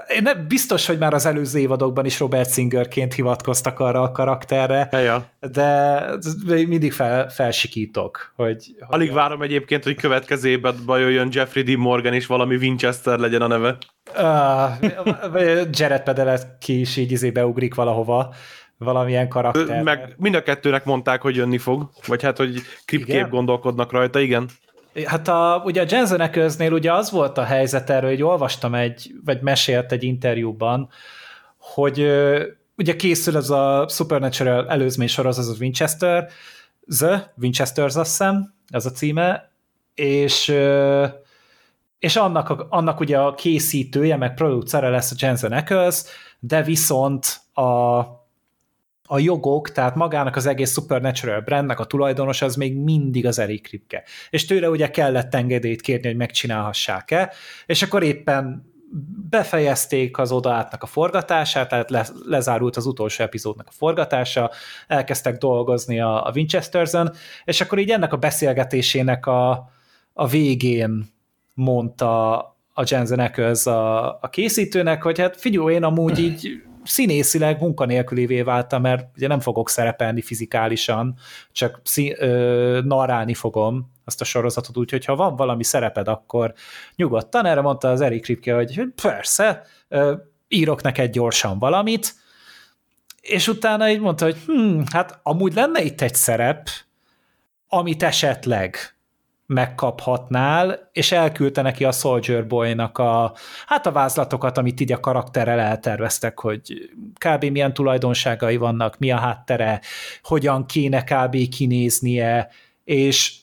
én nem biztos, hogy már az előző évadokban is Robert Singerként hivatkoztak arra a karakterre, ja. de mindig fel, felsikítok. Hogy, hogy Alig várom egyébként, hogy következő évben jöjjön Jeffrey D. Morgan, és valami Winchester legyen a neve. Uh, Jared Padalecki is így izé beugrik valahova valamilyen karakter. Meg mind a kettőnek mondták, hogy jönni fog, vagy hát, hogy kripkép gondolkodnak rajta, igen. Hát a, ugye a Jensen Ackles-nél ugye az volt a helyzet erről, hogy olvastam egy, vagy mesélt egy interjúban, hogy ugye készül ez a Supernatural előzmény sorozat, az a Winchester, The Winchesters azt hiszem, ez a címe, és és annak, annak ugye a készítője, meg producere lesz a Jensen Ackles, de viszont a, a jogok, tehát magának az egész Supernatural brandnek a tulajdonos az még mindig az Eric Kripke. És tőle ugye kellett engedélyt kérni, hogy megcsinálhassák-e, és akkor éppen befejezték az odaátnak a forgatását, tehát le, lezárult az utolsó epizódnak a forgatása, elkezdtek dolgozni a, a Winchesters-ön, és akkor így ennek a beszélgetésének a, a végén mondta a Jensen Ackles a, a készítőnek, hogy hát figyelj, én amúgy így színészileg munkanélkülévé váltam, mert ugye nem fogok szerepelni fizikálisan, csak szín, ö, narrálni fogom azt a sorozatot, úgyhogy ha van valami szereped, akkor nyugodtan. Erre mondta az Eric Kripke, hogy persze, írok neked gyorsan valamit, és utána így mondta, hogy hm, hát amúgy lenne itt egy szerep, amit esetleg megkaphatnál, és elküldte neki a Soldier Boy-nak a, hát a vázlatokat, amit így a karakterrel elterveztek, hogy kb. milyen tulajdonságai vannak, mi a háttere, hogyan kéne kb. kinéznie, és,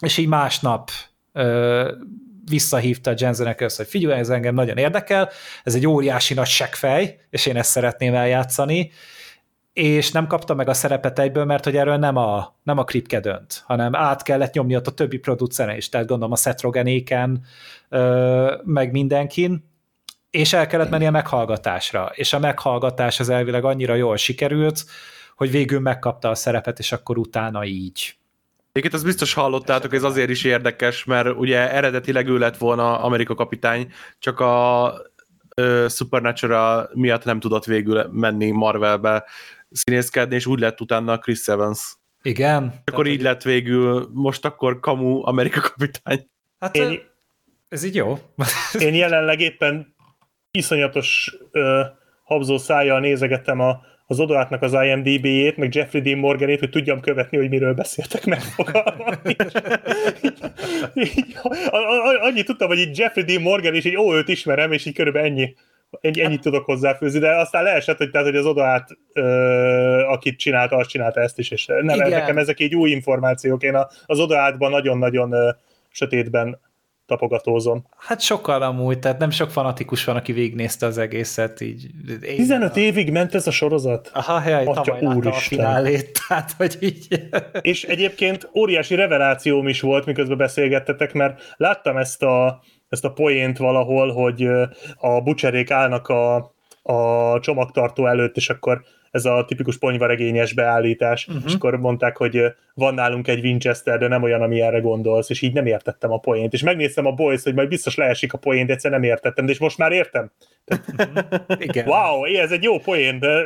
és így másnap ö, visszahívta Jensen Ackles, hogy figyelj, ez engem nagyon érdekel, ez egy óriási nagy seggfej, és én ezt szeretném eljátszani, és nem kapta meg a szerepet egyből, mert hogy erről nem a, nem a Kripke dönt, hanem át kellett nyomni ott a többi produceren is, tehát gondolom a Seth Rogenéken, meg mindenkin, és el kellett menni a meghallgatásra, és a meghallgatás az elvileg annyira jól sikerült, hogy végül megkapta a szerepet, és akkor utána így. Egyébként azt biztos hallottátok, ez azért is érdekes, mert ugye eredetileg ő lett volna Amerika kapitány, csak a Supernatural miatt nem tudott végül menni Marvelbe színészkedni, és úgy lett utána Chris Evans. Igen. Akkor így lett végül, most akkor Kamu Amerika kapitány. Hát én, ez így jó. én jelenleg éppen iszonyatos uh, habzó szájjal nézegettem a, az Odoátnak az IMDB-jét, meg Jeffrey Dean Morganét, hogy tudjam követni, hogy miről beszéltek meg annyit tudtam, hogy így Jeffrey Dean Morgan, és így ó, őt ismerem, és így körülbelül ennyi Ennyi, ennyit tudok hozzáfőzni, de aztán leesett, hogy, tehát, hogy az odaát, akit csinálta, azt csinálta ezt is, és nem, Igen. nekem ezek így új információk. Én az odaátban nagyon-nagyon ö, sötétben tapogatózom. Hát sokkal amúgy, tehát nem sok fanatikus van, aki végignézte az egészet. Így, én 15 a... évig ment ez a sorozat? Aha, hely, tavaly a finálét, tehát hogy így... És egyébként óriási revelációm is volt, miközben beszélgettetek, mert láttam ezt a ezt a poént valahol, hogy a bucserék állnak a, a csomagtartó előtt, és akkor ez a tipikus ponyvaregényes beállítás, uh-huh. és akkor mondták, hogy van nálunk egy Winchester, de nem olyan, ami erre gondolsz, és így nem értettem a poént. És megnéztem a Boys, hogy majd biztos leesik a poén, de egyszer nem értettem, de és most már értem. Igen. Wow, ez egy jó poén, de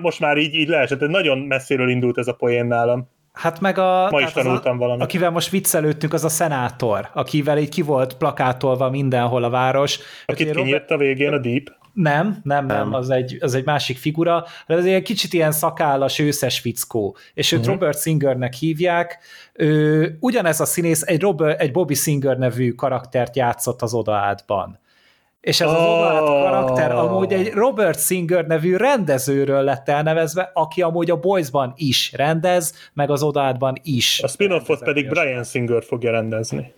most már így, így leesett. Nagyon messziről indult ez a poén nálam. Hát meg a... Ma is tanultam a, valamit. Akivel most viccelődtünk, az a szenátor, akivel így ki volt plakátolva mindenhol a város. Akit kinyírt a végén a Deep? Nem, nem, nem, az egy, az egy másik figura, de ez egy kicsit ilyen szakállas, őszes fickó, és őt uh-huh. Robert Singernek hívják. Ő, ugyanez a színész egy, Robert, egy Bobby Singer nevű karaktert játszott az odaátban. És ez az oh. Odaát karakter amúgy egy Robert Singer nevű rendezőről lett elnevezve, aki amúgy a Boysban is rendez, meg az Odaátban is. A spin-offot pedig Brian Singer fogja rendezni.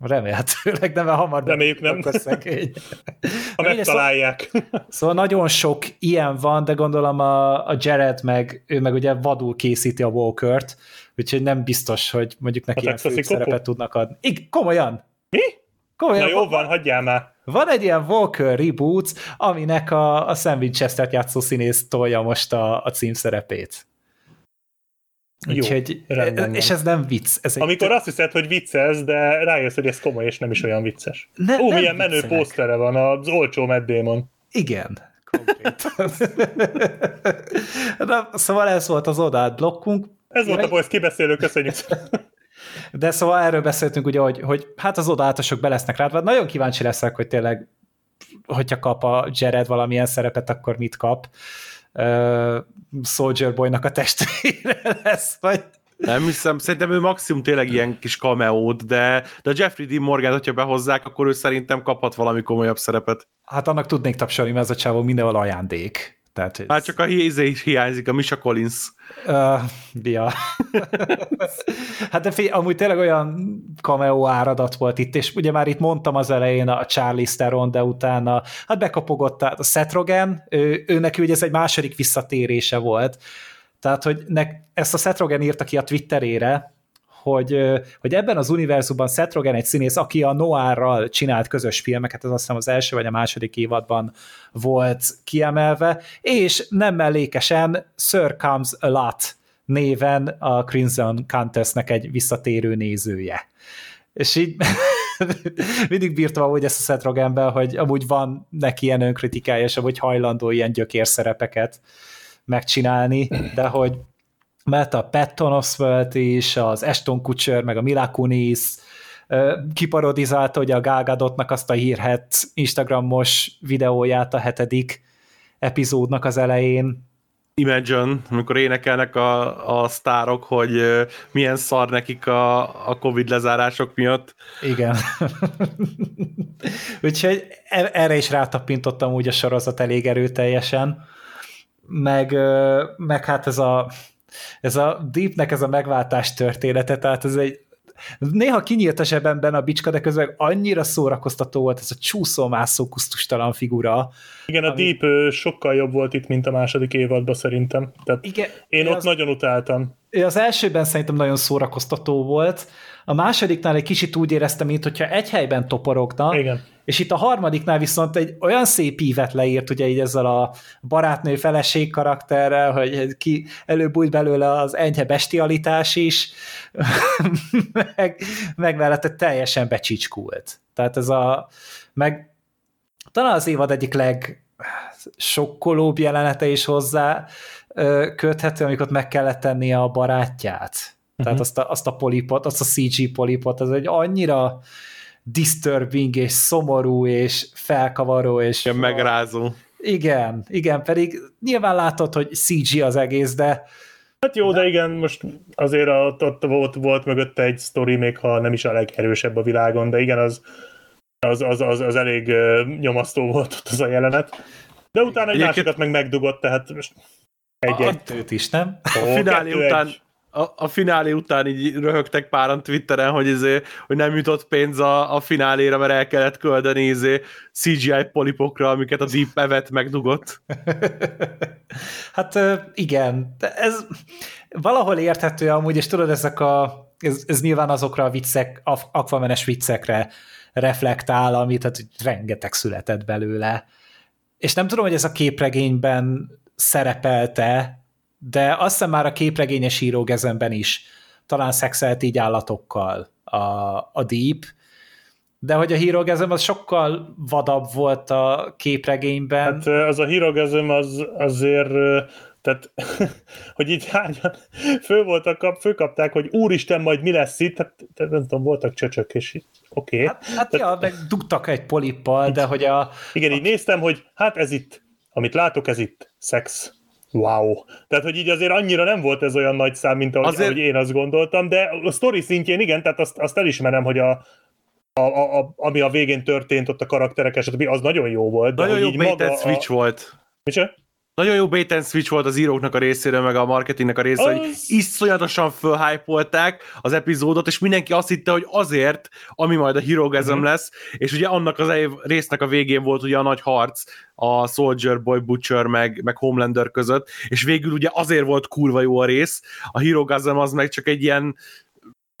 Remélhetőleg, de mert hamar Reméljük nem. A szegény. ha megtalálják. Szóval, szóval nagyon sok ilyen van, de gondolom a, a Jared meg, ő meg ugye vadul készíti a Walkert, úgyhogy nem biztos, hogy mondjuk neki a ilyen szerepet tudnak adni. Igen, komolyan! Mi? Komolyan, Na jó van, hagyjál már. Van egy ilyen Walker reboot, aminek a, a Sam Winchester-t játszó színész tolja most a, a címszerepét. Úgyhogy, és ez nem vicc. Ez egy Amikor azt hiszed, hogy vicces, de rájössz, hogy ez komoly, és nem is olyan vicces. Ne, Ó, milyen menő posztere van az olcsó Matt Damon. Igen, Na, szóval ez volt az odaát blokkunk. Ez volt a boys kibeszélő, köszönjük. De szóval erről beszéltünk ugye, hogy, hogy hát az odaátosok be lesznek rádva. Nagyon kíváncsi leszek, hogy tényleg, hogyha kap a Jared valamilyen szerepet, akkor mit kap. Uh, Soldier Boy-nak a testvére lesz, vagy nem hiszem, szerintem ő maximum tényleg ilyen kis cameót, de, de a Jeffrey Dean Morgan, hogyha behozzák, akkor ő szerintem kaphat valami komolyabb szerepet. Hát annak tudnék tapsolni, mert ez a csávó mindenhol ajándék. Tehát, ez... Hát csak a híze is hiányzik, a Misha Collins. Uh, ja. hát de fél, amúgy tényleg olyan cameo áradat volt itt, és ugye már itt mondtam az elején a Charlie Theron, de utána hát bekapogott a Seth Rogen, ő, ő neki ugye ez egy második visszatérése volt, tehát, hogy ne, ezt a Seth Rogen írta ki a Twitterére, hogy, hogy ebben az univerzumban Seth Rogen egy színész, aki a Noárral csinált közös filmeket, ez azt hiszem az első vagy a második évadban volt kiemelve, és nem mellékesen Sir Comes a Lot néven a Crimson Countessnek egy visszatérő nézője. És így mindig bírtam hogy ezt a Seth Rogenben, hogy amúgy van neki ilyen önkritikája, és amúgy hajlandó ilyen gyökérszerepeket megcsinálni, de hogy mert a Patton Oswalt is, az Ashton Kutcher, meg a Mila Kunis kiparodizálta ugye a Gal Gadotnak azt a hírhet Instagramos videóját a hetedik epizódnak az elején, Imagine, amikor énekelnek a, a sztárok, hogy milyen szar nekik a, a Covid lezárások miatt. Igen. Úgyhogy e, erre is rátapintottam úgy a sorozat elég erőteljesen. Meg, meg hát ez a, ez a Deepnek ez a megváltás története, tehát ez egy Néha kinyílt a zsebemben a bicska, de közben annyira szórakoztató volt ez a csúszómászó kusztustalan figura. Igen, a ami... Deep sokkal jobb volt itt, mint a második évadban szerintem. Tehát Igen, én ott az... nagyon utáltam. Az elsőben szerintem nagyon szórakoztató volt, a másodiknál egy kicsit úgy éreztem, mint hogyha egy helyben toporogna, Igen. és itt a harmadiknál viszont egy olyan szép ívet leírt, ugye így ezzel a barátnő feleség karakterrel, hogy ki előbb belőle az enyhe bestialitás is, meg, meg mellette teljesen becsicskult. Tehát ez a, meg talán az évad egyik leg sokkolóbb jelenete is hozzá köthető, amikor meg kellett tennie a barátját tehát uh-huh. azt, a, azt a polipot, azt a CG polipot, az egy annyira disturbing és szomorú és felkavaró és... Igen, megrázó. Igen, igen, pedig nyilván látod, hogy CG az egész, de Hát jó, de igen, most azért ott, ott volt, volt mögötte egy sztori, még ha nem is a legerősebb a világon, de igen, az, az, az, az, az elég nyomasztó volt ott az a jelenet. De utána egy Egyébként... másikat meg megdugott, tehát most egy-egy. is, nem? a finálé után, egy a, a finálé után így röhögtek páran Twitteren, hogy, izé, hogy nem jutott pénz a, a fináléra, mert el kellett küldeni izé, CGI polipokra, amiket a Deep Evet megdugott. hát igen, de ez valahol érthető amúgy, és tudod, ezek a, ez, ez nyilván azokra a viccek, akvamenes viccekre reflektál, amit tehát rengeteg született belőle. És nem tudom, hogy ez a képregényben szerepelte, de azt hiszem már a képregényes írógezemben is talán szexelt így állatokkal a, a Deep, de hogy a hírogezem az sokkal vadabb volt a képregényben. Hát az a hírogezem az azért tehát, hogy így hányan fő voltak, kap, főkapták, hogy úristen, majd mi lesz itt, tehát, tehát nem tudom, voltak csöcsök, és oké. Okay. Hát, hát tehát, ja, meg dugtak egy polippal, de hogy a... Igen, a... így néztem, hogy hát ez itt, amit látok, ez itt, szex wow. Tehát, hogy így azért annyira nem volt ez olyan nagy szám, mint ahogy, azért... ahogy én azt gondoltam, de a sztori szintjén igen, tehát azt, azt elismerem, hogy a, a, a, a, ami a végén történt ott a karakterek esetben, az nagyon jó volt. De nagyon jó maga switch a... volt. Micsoda? Nagyon jó bait and switch volt az íróknak a részéről, meg a marketingnek a részéről, az... hogy iszonyatosan fölhypolták az epizódot, és mindenki azt hitte, hogy azért, ami majd a Herogasm mm-hmm. lesz, és ugye annak az résznek a végén volt ugye a nagy harc a Soldier Boy Butcher meg, meg Homelander között, és végül ugye azért volt kurva jó a rész, a Herogasm az meg csak egy ilyen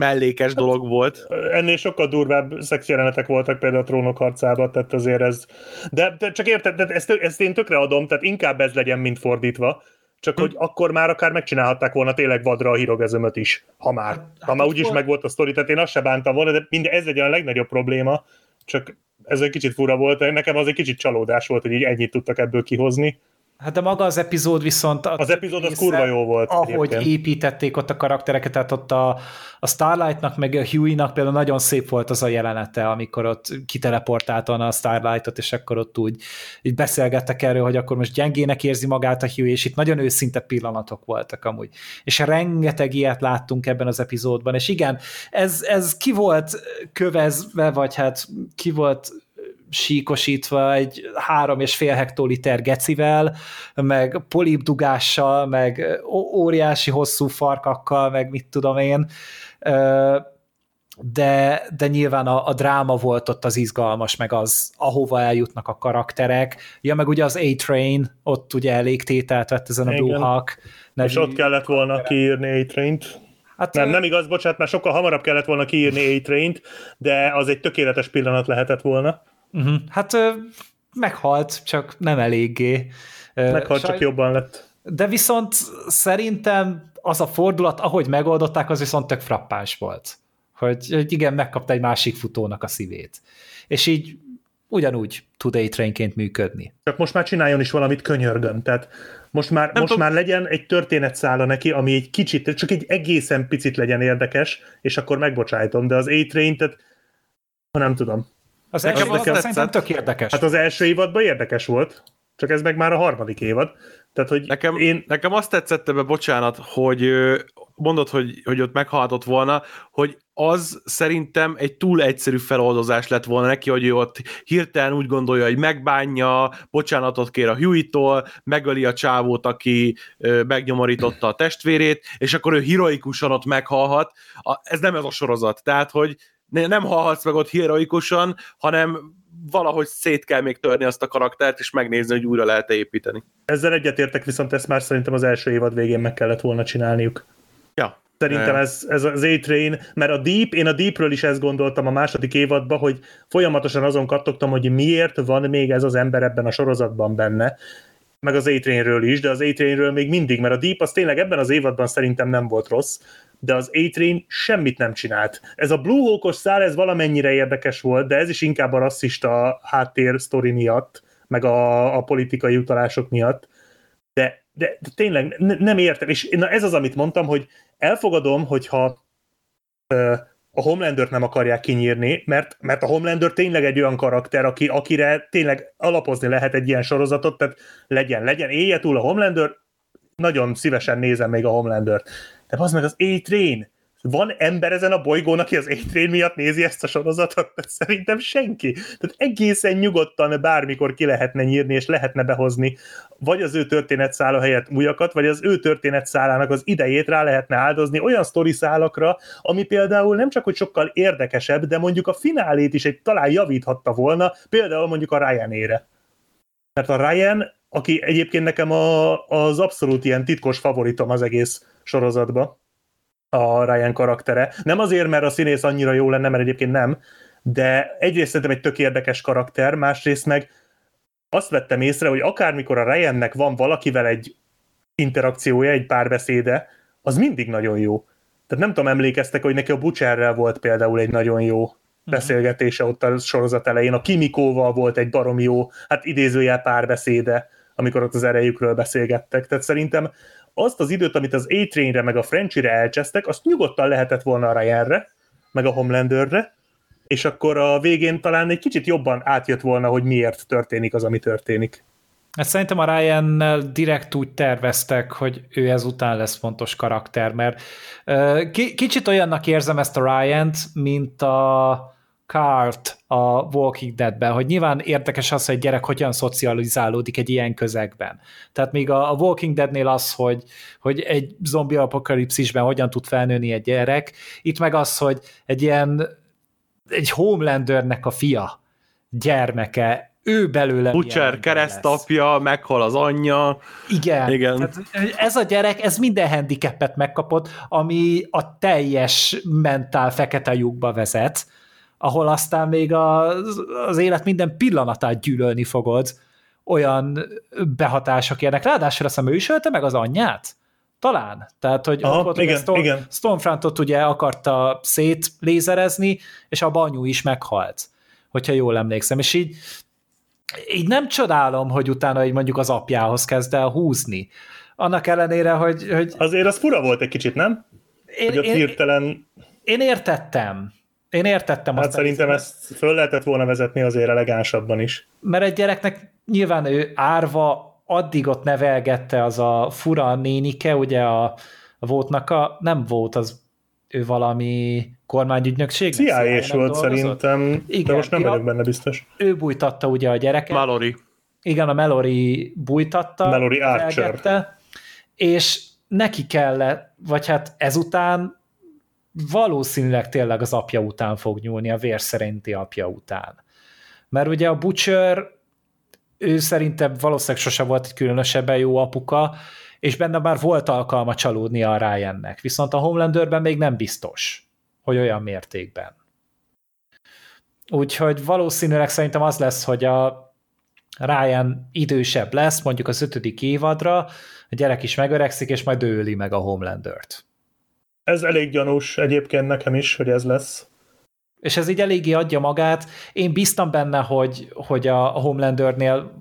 mellékes dolog volt. Ennél sokkal durvább szexjelenetek voltak például a trónok harcában, tehát azért ez... De, de csak érted, de ezt, ezt én tökre adom, tehát inkább ez legyen, mint fordítva. Csak hogy akkor már akár megcsinálhatták volna tényleg vadra a hírogezömöt is, ha már. Hát, ha már úgyis meg volt a sztori, tehát én azt se bántam volna, de minden, ez legyen a legnagyobb probléma, csak ez egy kicsit fura volt, nekem az egy kicsit csalódás volt, hogy így ennyit tudtak ebből kihozni. Hát de maga az epizód viszont... Az epizód az kurva jó volt. Ahogy egyébként. építették ott a karaktereket, tehát ott a, a Starlightnak, meg a Huey-nak például nagyon szép volt az a jelenete, amikor ott kiteleportáltan a Starlightot, és akkor ott úgy így beszélgettek erről, hogy akkor most gyengének érzi magát a Huey, és itt nagyon őszinte pillanatok voltak amúgy. És rengeteg ilyet láttunk ebben az epizódban, és igen, ez, ez ki volt kövezve, vagy hát ki volt síkosítva egy három és fél hektoliter gecivel, meg polipdugással, meg óriási hosszú farkakkal, meg mit tudom én, de, de nyilván a, a dráma volt ott az izgalmas, meg az, ahova eljutnak a karakterek. Ja, meg ugye az A-Train, ott ugye elég tételt vett ezen a Blue Hawk. És ott kellett volna kiírni A-Train-t. Hát, nem, nem igaz, bocsánat, mert sokkal hamarabb kellett volna kiírni A-Train-t, de az egy tökéletes pillanat lehetett volna. Uh-huh. Hát meghalt, csak nem eléggé. Meghalt, Saj... csak jobban lett. De viszont szerintem az a fordulat, ahogy megoldották, az viszont tök frappáns volt. Hogy, hogy igen, megkapta egy másik futónak a szívét. És így ugyanúgy tud A-Trainként működni. Csak most már csináljon is valamit könyörgöm. Tehát most már, most tudom. már legyen egy történetszála neki, ami egy kicsit, csak egy egészen picit legyen érdekes, és akkor megbocsájtom, de az A-Train, tehát ha nem tudom. Az Nekem első az tetszett. szerintem tök érdekes. Hát az első évadban érdekes volt, csak ez meg már a harmadik évad. Tehát, hogy Nekem, én... nekem azt tetszett ebbe, bocsánat, hogy mondod, hogy, hogy ott meghalhatott volna, hogy az szerintem egy túl egyszerű feloldozás lett volna neki, hogy ő ott hirtelen úgy gondolja, hogy megbánja, bocsánatot kér a Huey-tól, megöli a csávót, aki ö, megnyomorította a testvérét, és akkor ő heroikusan ott meghalhat. A, ez nem ez a sorozat. Tehát, hogy nem halhatsz meg ott heroikusan, hanem valahogy szét kell még törni azt a karaktert, és megnézni, hogy újra lehet építeni. Ezzel egyetértek, viszont ezt már szerintem az első évad végén meg kellett volna csinálniuk. Ja. Szerintem ez, ez az A-Train, mert a Deep, én a Deepről is ezt gondoltam a második évadban, hogy folyamatosan azon kattogtam, hogy miért van még ez az ember ebben a sorozatban benne, meg az A-Trainről is, de az A-Trainről még mindig, mert a Deep az tényleg ebben az évadban szerintem nem volt rossz, de az A-Train semmit nem csinált. Ez a Blue Hawkos szál, ez valamennyire érdekes volt, de ez is inkább a rasszista háttér sztori miatt, meg a, a politikai utalások miatt, de, de, de tényleg ne, nem értem, és na ez az, amit mondtam, hogy elfogadom, hogyha ö, a Homelandert nem akarják kinyírni, mert, mert a Homelander tényleg egy olyan karakter, aki, akire tényleg alapozni lehet egy ilyen sorozatot, tehát legyen, legyen, élje túl a Homelander, nagyon szívesen nézem még a Homelandert. De az meg az A-Train. Van ember ezen a bolygón, aki az A-Train miatt nézi ezt a sorozatot? Szerintem senki. Tehát egészen nyugodtan bármikor ki lehetne nyírni, és lehetne behozni vagy az ő történetszála helyett újakat, vagy az ő történetszálának az idejét rá lehetne áldozni olyan sztori szálakra, ami például nem csak, hogy sokkal érdekesebb, de mondjuk a finálét is egy talán javíthatta volna, például mondjuk a Ryan-ére. Mert a Ryan, aki egyébként nekem a, az abszolút ilyen titkos favoritom az egész sorozatban, a Ryan karaktere. Nem azért, mert a színész annyira jó lenne, mert egyébként nem, de egyrészt szerintem egy tök érdekes karakter, másrészt meg azt vettem észre, hogy akármikor a Ryannek van valakivel egy interakciója, egy párbeszéde, az mindig nagyon jó. Tehát nem tudom, emlékeztek, hogy neki a Butcherrel volt például egy nagyon jó beszélgetése ott a sorozat elején, a Kimikóval volt egy barom jó, hát idézőjel párbeszéde, amikor ott az erejükről beszélgettek. Tehát szerintem azt az időt, amit az A-Trainre meg a Frenchire elcsesztek, azt nyugodtan lehetett volna a Ryanre, meg a Homelanderre, és akkor a végén talán egy kicsit jobban átjött volna, hogy miért történik az, ami történik. Hát szerintem a ryan direkt úgy terveztek, hogy ő ezután lesz fontos karakter, mert ki, kicsit olyannak érzem ezt a Ryan-t, mint a Cart a Walking Deadben, hogy nyilván érdekes az, hogy egy gyerek hogyan szocializálódik egy ilyen közegben. Tehát még a, Walking Deadnél az, hogy, hogy egy zombi apokalipszisben hogyan tud felnőni egy gyerek, itt meg az, hogy egy ilyen egy Homelandernek a fia, gyermeke, ő belőle Butcher keresztapja, meghal az anyja. igen. Igen. Tehát ez a gyerek, ez minden handicapet megkapott, ami a teljes mentál fekete lyukba vezet, ahol aztán még az, az élet minden pillanatát gyűlölni fogod, olyan behatások érnek. Ráadásul azt hiszem, ő is ölte meg az anyját? Talán. Tehát, hogy Aha, ott igen, Storm, igen. Stormfrontot ugye akarta szétlézerezni, és a banyu is meghalt, hogyha jól emlékszem. És így így nem csodálom, hogy utána így mondjuk az apjához kezd el húzni. Annak ellenére, hogy, hogy Azért az fura volt egy kicsit, nem? én, Hogy ott én, hirtelen, én értettem. Én értettem hát azt, szerintem ezt föl lehetett volna vezetni azért elegánsabban is. mert egy gyereknek nyilván ő árva addig ott nevelgette az a fura nénike, ugye a, a vótnak a, nem volt az ő valami kormányügynökség? CIA-s volt szerintem, Igen, de most nem ja. vagyok benne biztos. Ő bújtatta ugye a gyereket. Mallory. Igen, a Mallory bújtatta. Mallory Archer. És neki kellett, vagy hát ezután valószínűleg tényleg az apja után fog nyúlni, a vér szerinti apja után. Mert ugye a Butcher, ő szerintem valószínűleg sose volt egy különösebben jó apuka, és benne már volt alkalma csalódni a Ryannek. Viszont a Homelanderben még nem biztos, hogy olyan mértékben. Úgyhogy valószínűleg szerintem az lesz, hogy a Ryan idősebb lesz, mondjuk az ötödik évadra, a gyerek is megöregszik, és majd ő öli meg a Homelandert. Ez elég gyanús egyébként nekem is, hogy ez lesz. És ez így eléggé adja magát. Én bíztam benne, hogy, hogy a, Homelandernél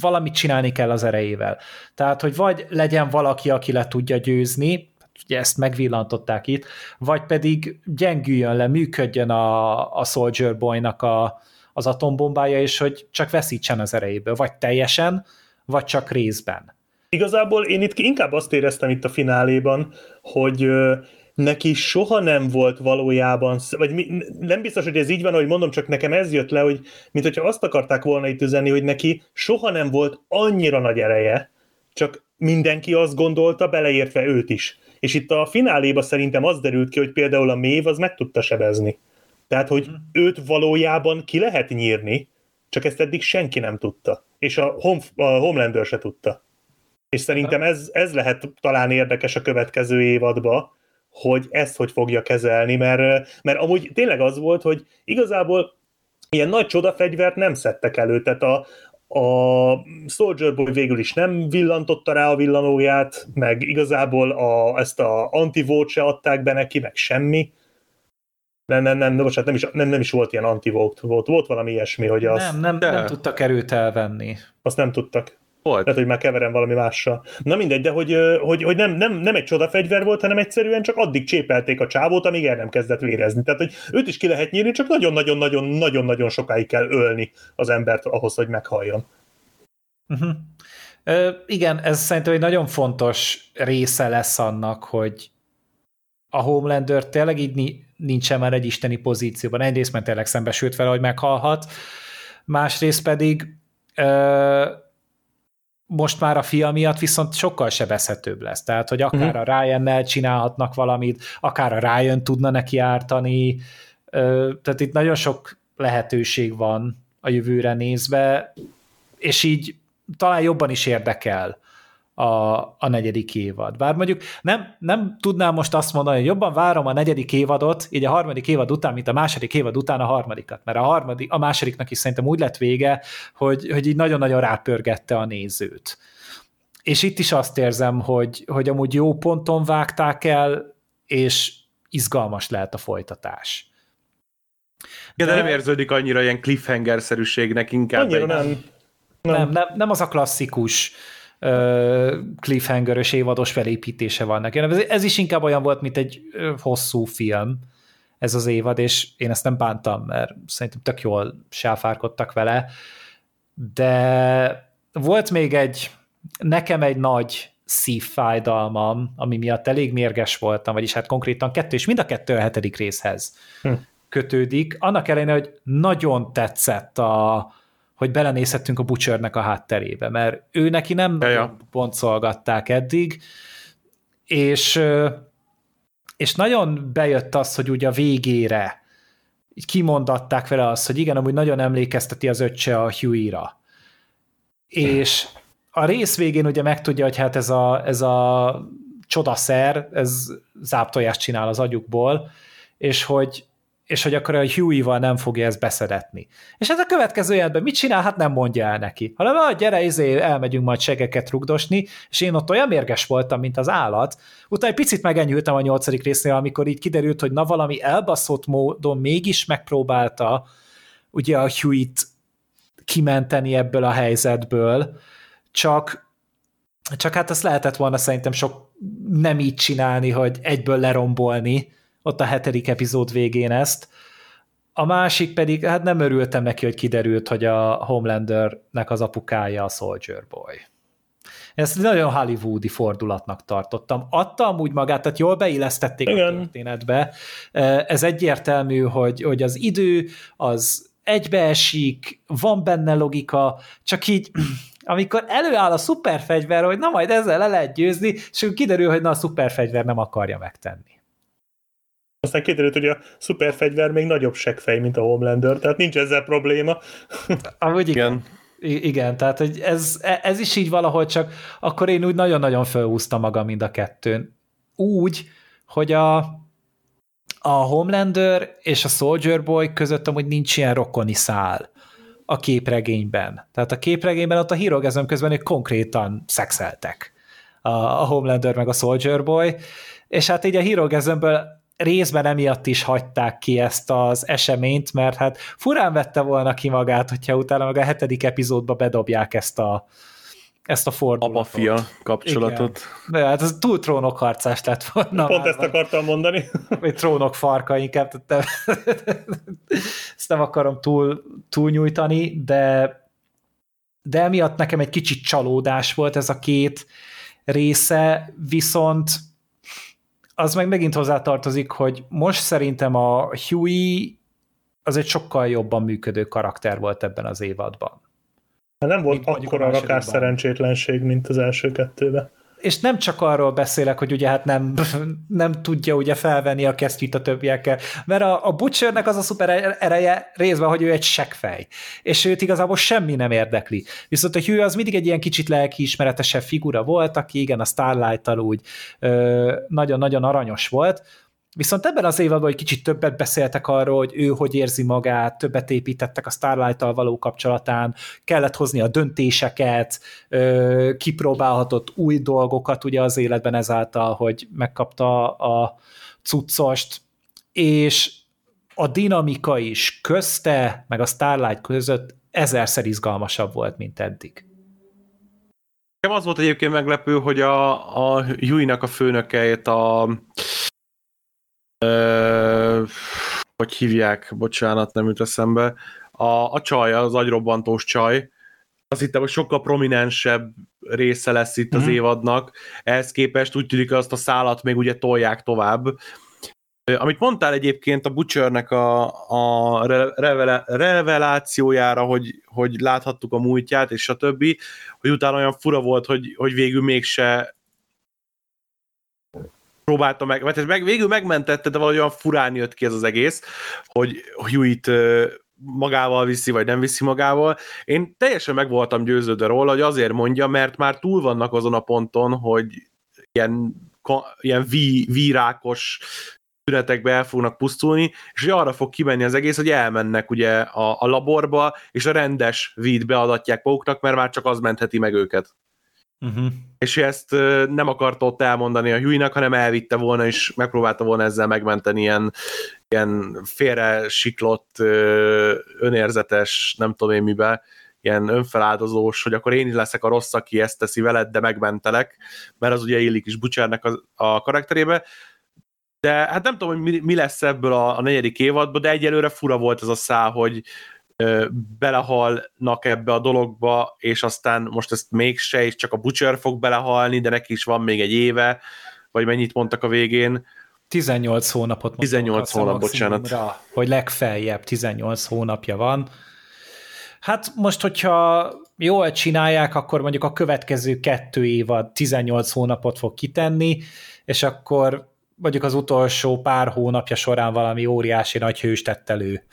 valamit csinálni kell az erejével. Tehát, hogy vagy legyen valaki, aki le tudja győzni, ugye ezt megvillantották itt, vagy pedig gyengüljön le, működjön a, a Soldier Boy-nak a, az atombombája, és hogy csak veszítsen az erejéből, vagy teljesen, vagy csak részben. Igazából én itt inkább azt éreztem itt a fináléban, hogy neki soha nem volt valójában, vagy mi, nem biztos, hogy ez így van, hogy mondom, csak nekem ez jött le, hogy mint hogyha azt akarták volna itt üzenni, hogy neki soha nem volt annyira nagy ereje, csak mindenki azt gondolta, beleértve őt is. És itt a fináléba szerintem az derült ki, hogy például a Mév az meg tudta sebezni. Tehát, hogy hmm. őt valójában ki lehet nyírni, csak ezt eddig senki nem tudta. És a, Home, a Homelander se tudta. És szerintem ez, ez lehet talán érdekes a következő évadba, hogy ezt hogy fogja kezelni, mert, mert amúgy tényleg az volt, hogy igazából ilyen nagy csodafegyvert nem szedtek elő, tehát a, a Soldier Boy végül is nem villantotta rá a villanóját, meg igazából a, ezt a anti se adták be neki, meg semmi. Nem, nem, nem, bocsánat, nem is, nem, nem is volt ilyen anti volt, volt valami ilyesmi, hogy az... Nem, nem, de... nem tudtak erőt elvenni. Azt nem tudtak. Volt. Lehet, hogy már keverem valami mással. Na mindegy, de hogy, hogy, hogy nem, nem, nem egy csodafegyver volt, hanem egyszerűen csak addig csépelték a csávót, amíg el nem kezdett vérezni. Tehát, hogy őt is ki lehet nyírni, csak nagyon-nagyon-nagyon-nagyon-nagyon sokáig kell ölni az embert ahhoz, hogy meghalljon. Uh-huh. Ö, igen, ez szerintem egy nagyon fontos része lesz annak, hogy a Homelander tényleg így nincsen már egy isteni pozícióban. Egyrészt, mert tényleg szembesült vele, hogy meghalhat, másrészt pedig ö, most már a fia miatt viszont sokkal sebezhetőbb lesz. Tehát, hogy akár uh-huh. a ryan csinálhatnak valamit, akár a Ryan tudna neki ártani, tehát itt nagyon sok lehetőség van a jövőre nézve, és így talán jobban is érdekel a, a negyedik évad. Bár mondjuk nem, nem tudnám most azt mondani, hogy jobban várom a negyedik évadot, így a harmadik évad után, mint a második évad után a harmadikat, mert a, harmadik, a másodiknak is szerintem úgy lett vége, hogy, hogy így nagyon-nagyon rápörgette a nézőt. És itt is azt érzem, hogy, hogy amúgy jó ponton vágták el, és izgalmas lehet a folytatás. De, de nem érződik annyira ilyen cliffhanger-szerűségnek, inkább annyira egy... nem. Nem. Nem, nem, nem az a klasszikus cliffhangerös évados felépítése van neki. Ez, ez is inkább olyan volt, mint egy hosszú film ez az évad, és én ezt nem bántam, mert szerintem tök jól sáfárkodtak vele, de volt még egy, nekem egy nagy szívfájdalmam, ami miatt elég mérges voltam, vagyis hát konkrétan kettő, és mind a kettő a hetedik részhez hm. kötődik. Annak ellenére, hogy nagyon tetszett a, hogy belenézhettünk a Butchernek a hátterébe, mert ő neki nem ja, pontszolgatták eddig, és, és nagyon bejött az, hogy ugye a végére így kimondatták vele azt, hogy igen, amúgy nagyon emlékezteti az öccse a Huey-ra. És a rész végén ugye megtudja, hogy hát ez a, ez a csodaszer, ez záptojást csinál az agyukból, és hogy és hogy akkor a Huey-val nem fogja ezt beszedetni. És ez a következő jelentben mit csinál? Hát nem mondja el neki. Hanem, hogy gyere, izé, elmegyünk majd segeket rugdosni, és én ott olyan mérges voltam, mint az állat. Utána egy picit megenyültem a nyolcadik résznél, amikor így kiderült, hogy na valami elbaszott módon mégis megpróbálta ugye a Huey-t kimenteni ebből a helyzetből, csak csak hát ezt lehetett volna szerintem sok nem így csinálni, hogy egyből lerombolni, ott a hetedik epizód végén ezt. A másik pedig, hát nem örültem neki, hogy kiderült, hogy a Homelandernek az apukája a Soldier Boy. Ezt nagyon hollywoodi fordulatnak tartottam. Adta úgy magát, tehát jól beillesztették Igen. a történetbe. Ez egyértelmű, hogy, hogy az idő az egybeesik, van benne logika, csak így amikor előáll a szuperfegyver, hogy na majd ezzel le lehet győzni, és kiderül, hogy na a szuperfegyver nem akarja megtenni. Aztán kiderült, hogy a szuperfegyver még nagyobb seggfej, mint a Homelander, tehát nincs ezzel probléma. Amúgy igen. Igen, tehát hogy ez, ez is így valahogy csak, akkor én úgy nagyon-nagyon felhúztam magam mind a kettőn. Úgy, hogy a, a Homelander és a Soldier Boy között amúgy nincs ilyen rokoni szál a képregényben. Tehát a képregényben ott a hírogezem közben ők konkrétan szexeltek a, a Homelander meg a Soldier Boy, és hát így a hírogezemből részben emiatt is hagyták ki ezt az eseményt, mert hát furán vette volna ki magát, hogyha utána meg a hetedik epizódba bedobják ezt a, ezt a fordulatot. Apa-fia kapcsolatot. Igen. De hát ez túl trónokharcás lett volna. Pont ezt akartam mondani. Vagy trónok farka inkább. ezt nem akarom túl, túl nyújtani, de de emiatt nekem egy kicsit csalódás volt ez a két része, viszont az meg megint hozzátartozik, hogy most szerintem a Huey az egy sokkal jobban működő karakter volt ebben az évadban. Hát nem volt akkora rakás szerencsétlenség, mint az első kettőben és nem csak arról beszélek, hogy ugye hát nem, nem tudja ugye felvenni a kesztyűt a többiekkel, mert a, a Butchernek az a szuper ereje részben, hogy ő egy seggfej, és őt igazából semmi nem érdekli. Viszont a Hugh az mindig egy ilyen kicsit lelkiismeretesebb figura volt, aki igen, a Starlight-tal úgy nagyon-nagyon aranyos volt, Viszont ebben az évadban egy kicsit többet beszéltek arról, hogy ő hogy érzi magát, többet építettek a starlight való kapcsolatán, kellett hozni a döntéseket, kipróbálhatott új dolgokat ugye az életben ezáltal, hogy megkapta a cuccost, és a dinamika is közte, meg a Starlight között ezerszer izgalmasabb volt, mint eddig. Nekem az volt egyébként meglepő, hogy a, a Jui-nak a főnökeit a Ö, hogy hívják, bocsánat, nem jut eszembe. A, a csaj, az agyrobbantós csaj, azt hittem, hogy sokkal prominensebb része lesz itt mm-hmm. az mhm. évadnak. Ehhez képest úgy tűnik, hogy azt a szálat még ugye tolják tovább. Amit mondtál egyébként a Butchernek a, a revela, revelációjára, hogy, hogy láthattuk a múltját, és a többi, hogy utána olyan fura volt, hogy, hogy végül mégse próbálta meg, mert ez meg, végül megmentette, de valahogy furán jött ki ez az egész, hogy Hewitt magával viszi, vagy nem viszi magával. Én teljesen meg voltam győződve róla, hogy azért mondja, mert már túl vannak azon a ponton, hogy ilyen, ilyen ví, vírákos tünetekbe el fognak pusztulni, és hogy arra fog kimenni az egész, hogy elmennek ugye a, a laborba, és a rendes víd beadatják maguknak, mert már csak az mentheti meg őket. Uh-huh. És ezt nem akarta ott elmondani a Huey-nak, hanem elvitte volna, és megpróbálta volna ezzel megmenteni ilyen, ilyen félre siklott, önérzetes, nem tudom én mibe, ilyen önfeláldozós, hogy akkor én is leszek a rossz, aki ezt teszi veled, de megmentelek, mert az ugye illik is Butchernek a, a karakterébe. De hát nem tudom, hogy mi, mi lesz ebből a, a negyedik évadban, de egyelőre fura volt ez a szál, hogy, belehalnak ebbe a dologba, és aztán most ezt mégse, és csak a Butcher fog belehalni, de neki is van még egy éve, vagy mennyit mondtak a végén. 18 hónapot 18 hónap, bocsánat. Hogy legfeljebb 18 hónapja van. Hát most, hogyha jól csinálják, akkor mondjuk a következő kettő évad 18 hónapot fog kitenni, és akkor mondjuk az utolsó pár hónapja során valami óriási nagy hőstettelő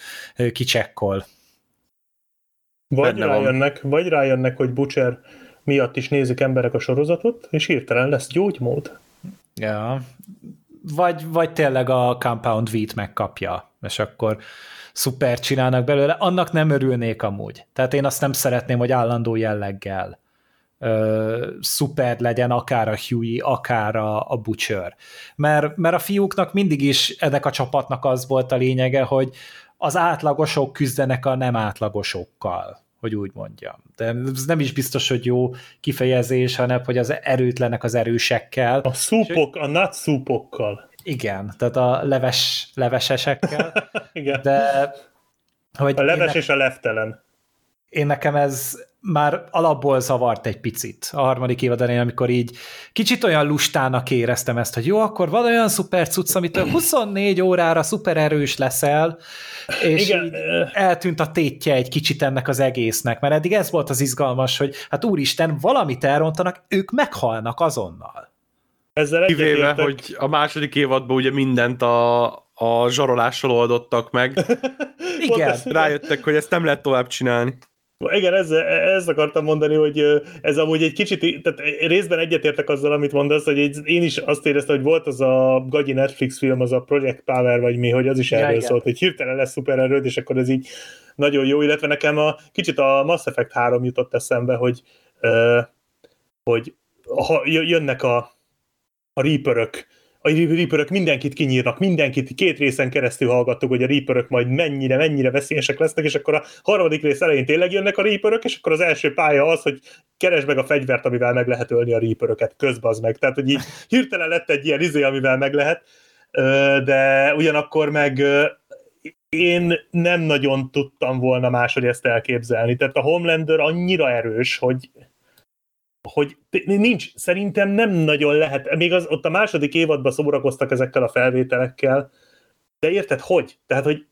kicsekkol. Vagy rájönnek, vagy rájönnek, hogy Butcher miatt is nézik emberek a sorozatot, és hirtelen lesz gyógymód. Ja. Vagy, vagy tényleg a Compound V-t megkapja, és akkor szuper csinálnak belőle. Annak nem örülnék amúgy. Tehát én azt nem szeretném, hogy állandó jelleggel ö, szuper legyen akár a Huey, akár a, a Butcher. Mert, mert a fiúknak mindig is ennek a csapatnak az volt a lényege, hogy az átlagosok küzdenek a nem átlagosokkal, hogy úgy mondjam. De ez nem is biztos, hogy jó kifejezés, hanem hogy az erőtlenek az erősekkel. A szúpok, a not szúpokkal. Igen, tehát a leves, levesesekkel. Igen. De hogy a leves és a leftelen. Én nekem ez már alapból zavart egy picit a harmadik évadon, amikor így kicsit olyan lustának éreztem ezt, hogy jó, akkor van olyan szuper cucc, amit 24 órára szuper erős leszel, és Igen. eltűnt a tétje egy kicsit ennek az egésznek, mert eddig ez volt az izgalmas, hogy hát úristen, valamit elrontanak, ők meghalnak azonnal. Ezzel Kivéve, hogy a második évadban ugye mindent a, a zsarolással oldottak meg. Igen. Rájöttek, hogy ezt nem lehet tovább csinálni. Igen, ez, ezt akartam mondani, hogy ez amúgy egy kicsit, tehát részben egyetértek azzal, amit mondasz, hogy én is azt éreztem, hogy volt az a gagyi Netflix film, az a Project Power, vagy mi, hogy az is erről ja, szólt, hogy hirtelen lesz szupererőd, és akkor ez így nagyon jó, illetve nekem a kicsit a Mass Effect 3 jutott eszembe, hogy, hogy ha jönnek a, a Reaperök, a Reaperök mindenkit kinyírnak, mindenkit két részen keresztül hallgattuk, hogy a Reaperök majd mennyire, mennyire veszélyesek lesznek, és akkor a harmadik rész elején tényleg jönnek a Reaperök, és akkor az első pálya az, hogy keresd meg a fegyvert, amivel meg lehet ölni a Reaperöket, közbaz meg. Tehát, hogy így hirtelen lett egy ilyen izé, amivel meg lehet, de ugyanakkor meg én nem nagyon tudtam volna máshogy ezt elképzelni. Tehát a Homelander annyira erős, hogy hogy nincs, szerintem nem nagyon lehet, még az, ott a második évadban szórakoztak ezekkel a felvételekkel, de érted, hogy? Tehát, hogy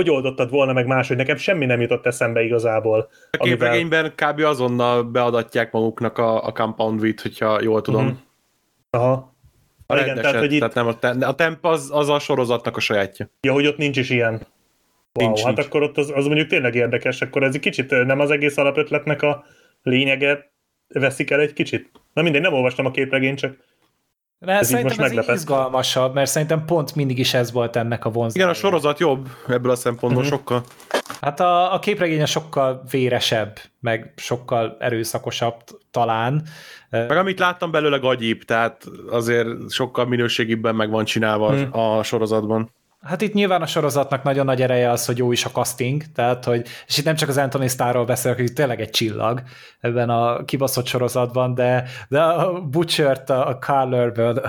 hogy oldottad volna meg máshogy? Nekem semmi nem jutott eszembe igazából. A képregényben amivel... kb. azonnal beadatják maguknak a, a Compound V-t, hogyha jól tudom. Uh-huh. Aha. A igen, rendeset, tehát, hogy itt... tehát nem a, temp, a temp az, az a sorozatnak a sajátja. Ja, hogy ott nincs is ilyen. Wow, nincs, hát nincs. akkor ott az, az mondjuk tényleg érdekes, akkor ez egy kicsit nem az egész alapötletnek a lényege, veszik el egy kicsit. Na mindegy, nem olvastam a képregényt, csak de ez szerintem most ez izgalmasabb, mert szerintem pont mindig is ez volt ennek a vonzat. Igen, a sorozat jobb ebből a szempontból uh-huh. sokkal. Hát a, a képregénye sokkal véresebb, meg sokkal erőszakosabb talán. Meg amit láttam belőle gagyibb, tehát azért sokkal minőségibben meg van csinálva hmm. a sorozatban. Hát itt nyilván a sorozatnak nagyon nagy ereje az, hogy jó is a casting, tehát hogy, és itt nem csak az Anthony Starról beszélek, hogy tényleg egy csillag ebben a kibaszott sorozatban, de, de a Butchert, a Carl Urban,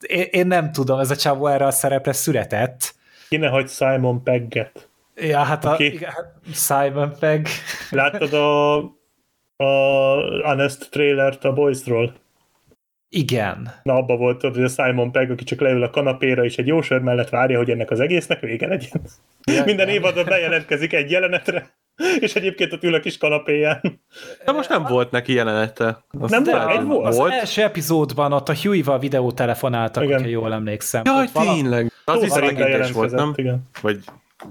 én, én nem tudom, ez a csávó erre a szerepre született. Kéne, hogy Simon Pegget. Ja, hát a, igen, Simon Pegg. Láttad a, a Honest trailert a Boysról? Igen. Na, abba volt, hogy a Simon Pegg, aki csak leül a kanapéra, és egy jó sör mellett várja, hogy ennek az egésznek vége legyen. Ja, Minden évadban bejelentkezik egy jelenetre, és egyébként ott ül a kis kanapéján. De most nem volt neki jelenete. Azt nem volt, egy volt. Az első epizódban ott a Huey-val videótelefonáltak, igen. hogyha jól emlékszem. Jaj, tényleg. Az is volt, nem? Igen. Vagy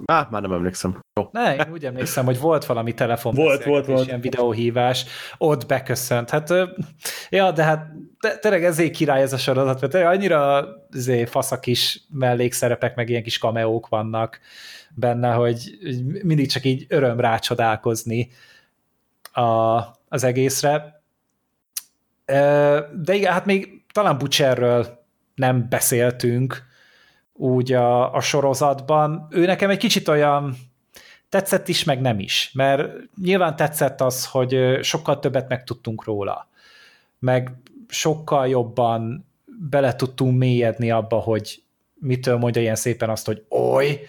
Á, már nem emlékszem. Jó. Ne, én úgy emlékszem, hogy volt valami telefon volt, volt, volt. ilyen videóhívás, ott beköszönt. Hát, ja, de hát tényleg ezért király ez a sorozat, mert tényleg annyira azért faszak is mellékszerepek, meg ilyen kis kameók vannak benne, hogy mindig csak így öröm rácsodálkozni a, az egészre. De igen, hát még talán Butcherről nem beszéltünk, úgy a, a sorozatban. Ő nekem egy kicsit olyan tetszett is, meg nem is, mert nyilván tetszett az, hogy sokkal többet megtudtunk róla, meg sokkal jobban bele tudtunk mélyedni abba, hogy mitől mondja ilyen szépen azt, hogy oly,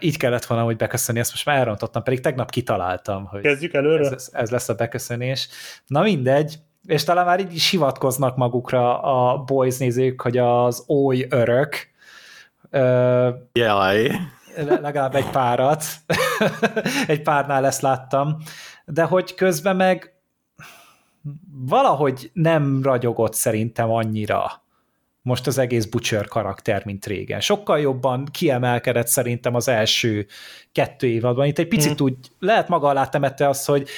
így kellett volna, hogy beköszönni, ezt most már elrontottam, pedig tegnap kitaláltam, hogy Kezdjük előre. Ez, ez lesz a beköszönés. Na mindegy, és talán már így is hivatkoznak magukra a boys nézők, hogy az oly örök, Jaj. Legalább egy párat. egy párnál ezt láttam. De hogy közben meg valahogy nem ragyogott szerintem annyira most az egész Butcher karakter, mint régen. Sokkal jobban kiemelkedett szerintem az első kettő évadban. Itt egy picit hmm. úgy lehet maga alá temette az, hogy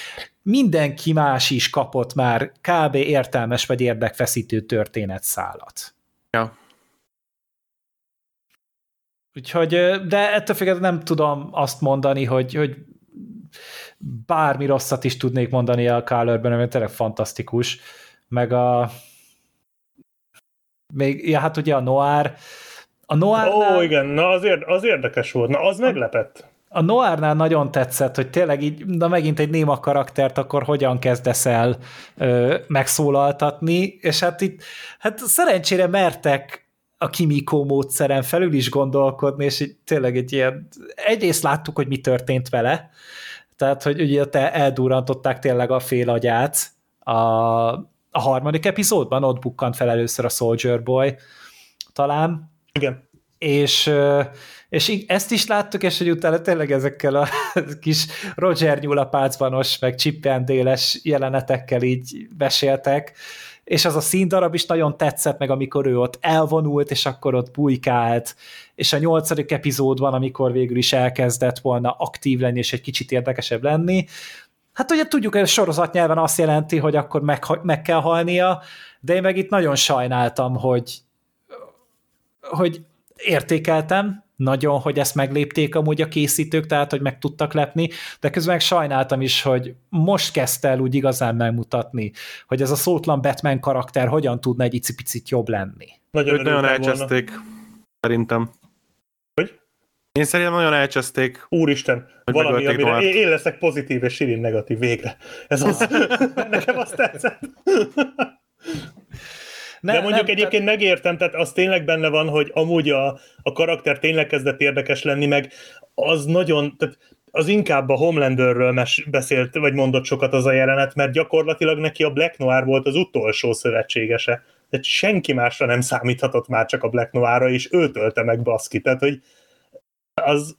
mindenki más is kapott már kb. értelmes vagy érdekfeszítő történetszálat. Ja. Úgyhogy, de ettől függetlenül nem tudom azt mondani, hogy, hogy bármi rosszat is tudnék mondani a Kálörben, mert tényleg fantasztikus. Meg a még, ja, hát ugye a Noir, a Noir. Ó, igen, na az, ér, az érdekes volt, na az meglepett. A Noárnál nagyon tetszett, hogy tényleg így, na megint egy néma karaktert, akkor hogyan kezdesz el ö, megszólaltatni, és hát itt, hát szerencsére mertek a Kimiko módszeren felül is gondolkodni, és így tényleg egy ilyen, egyrészt láttuk, hogy mi történt vele, tehát, hogy ugye te eldurrantották tényleg a fél agyát a, a harmadik epizódban, ott bukkant fel először a Soldier Boy talán. Igen. És, és ezt is láttuk, és hogy utána tényleg ezekkel a kis Roger nyúlapácbanos, meg csippendéles jelenetekkel így beséltek, és az a színdarab is nagyon tetszett meg, amikor ő ott elvonult, és akkor ott bujkált, és a nyolcadik epizódban, amikor végül is elkezdett volna aktív lenni, és egy kicsit érdekesebb lenni, hát ugye tudjuk, hogy a sorozat nyelven azt jelenti, hogy akkor meg, meg kell halnia, de én meg itt nagyon sajnáltam, hogy, hogy értékeltem, nagyon, hogy ezt meglépték amúgy a készítők, tehát hogy meg tudtak lepni, de közben meg sajnáltam is, hogy most kezdte el úgy igazán megmutatni, hogy ez a szótlan Batman karakter hogyan tudna egy icipicit jobb lenni. Nagyon, nagyon elcseszték, volna. szerintem. Hogy? Én szerintem nagyon elcseszték. Úristen, valami, amire én, én leszek pozitív és Sirin negatív végre. Ez az. Nekem azt tetszett. Ne, De mondjuk nem, egyébként te... megértem, tehát az tényleg benne van, hogy amúgy a, a karakter tényleg kezdett érdekes lenni, meg az nagyon, tehát az inkább a Homelanderről mes, beszélt, vagy mondott sokat az a jelenet, mert gyakorlatilag neki a Black Noir volt az utolsó szövetségese. Tehát senki másra nem számíthatott már csak a Black Noirra, és ő tölte meg baszki. Tehát, hogy az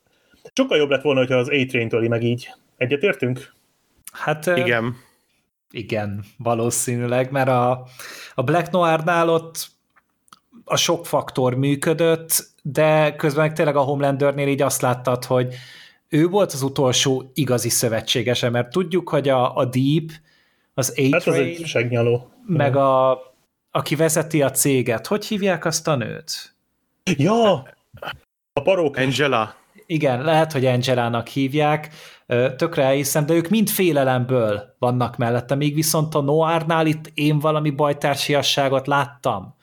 sokkal jobb lett volna, hogyha az A-Train töli meg így. Egyetértünk? Hát igen. Igen, valószínűleg, mert a, a Black Noir-nál ott a sok faktor működött, de közben meg tényleg a Homelandernél így azt láttad, hogy ő volt az utolsó igazi szövetségese, mert tudjuk, hogy a, a Deep, az a hát az egy segnyaló. meg a, aki vezeti a céget, hogy hívják azt a nőt? Ja, a parók. Angela. Igen, lehet, hogy Angelának hívják, tökre elhiszem, de ők mind félelemből vannak mellette, még viszont a Noárnál itt én valami bajtársiasságot láttam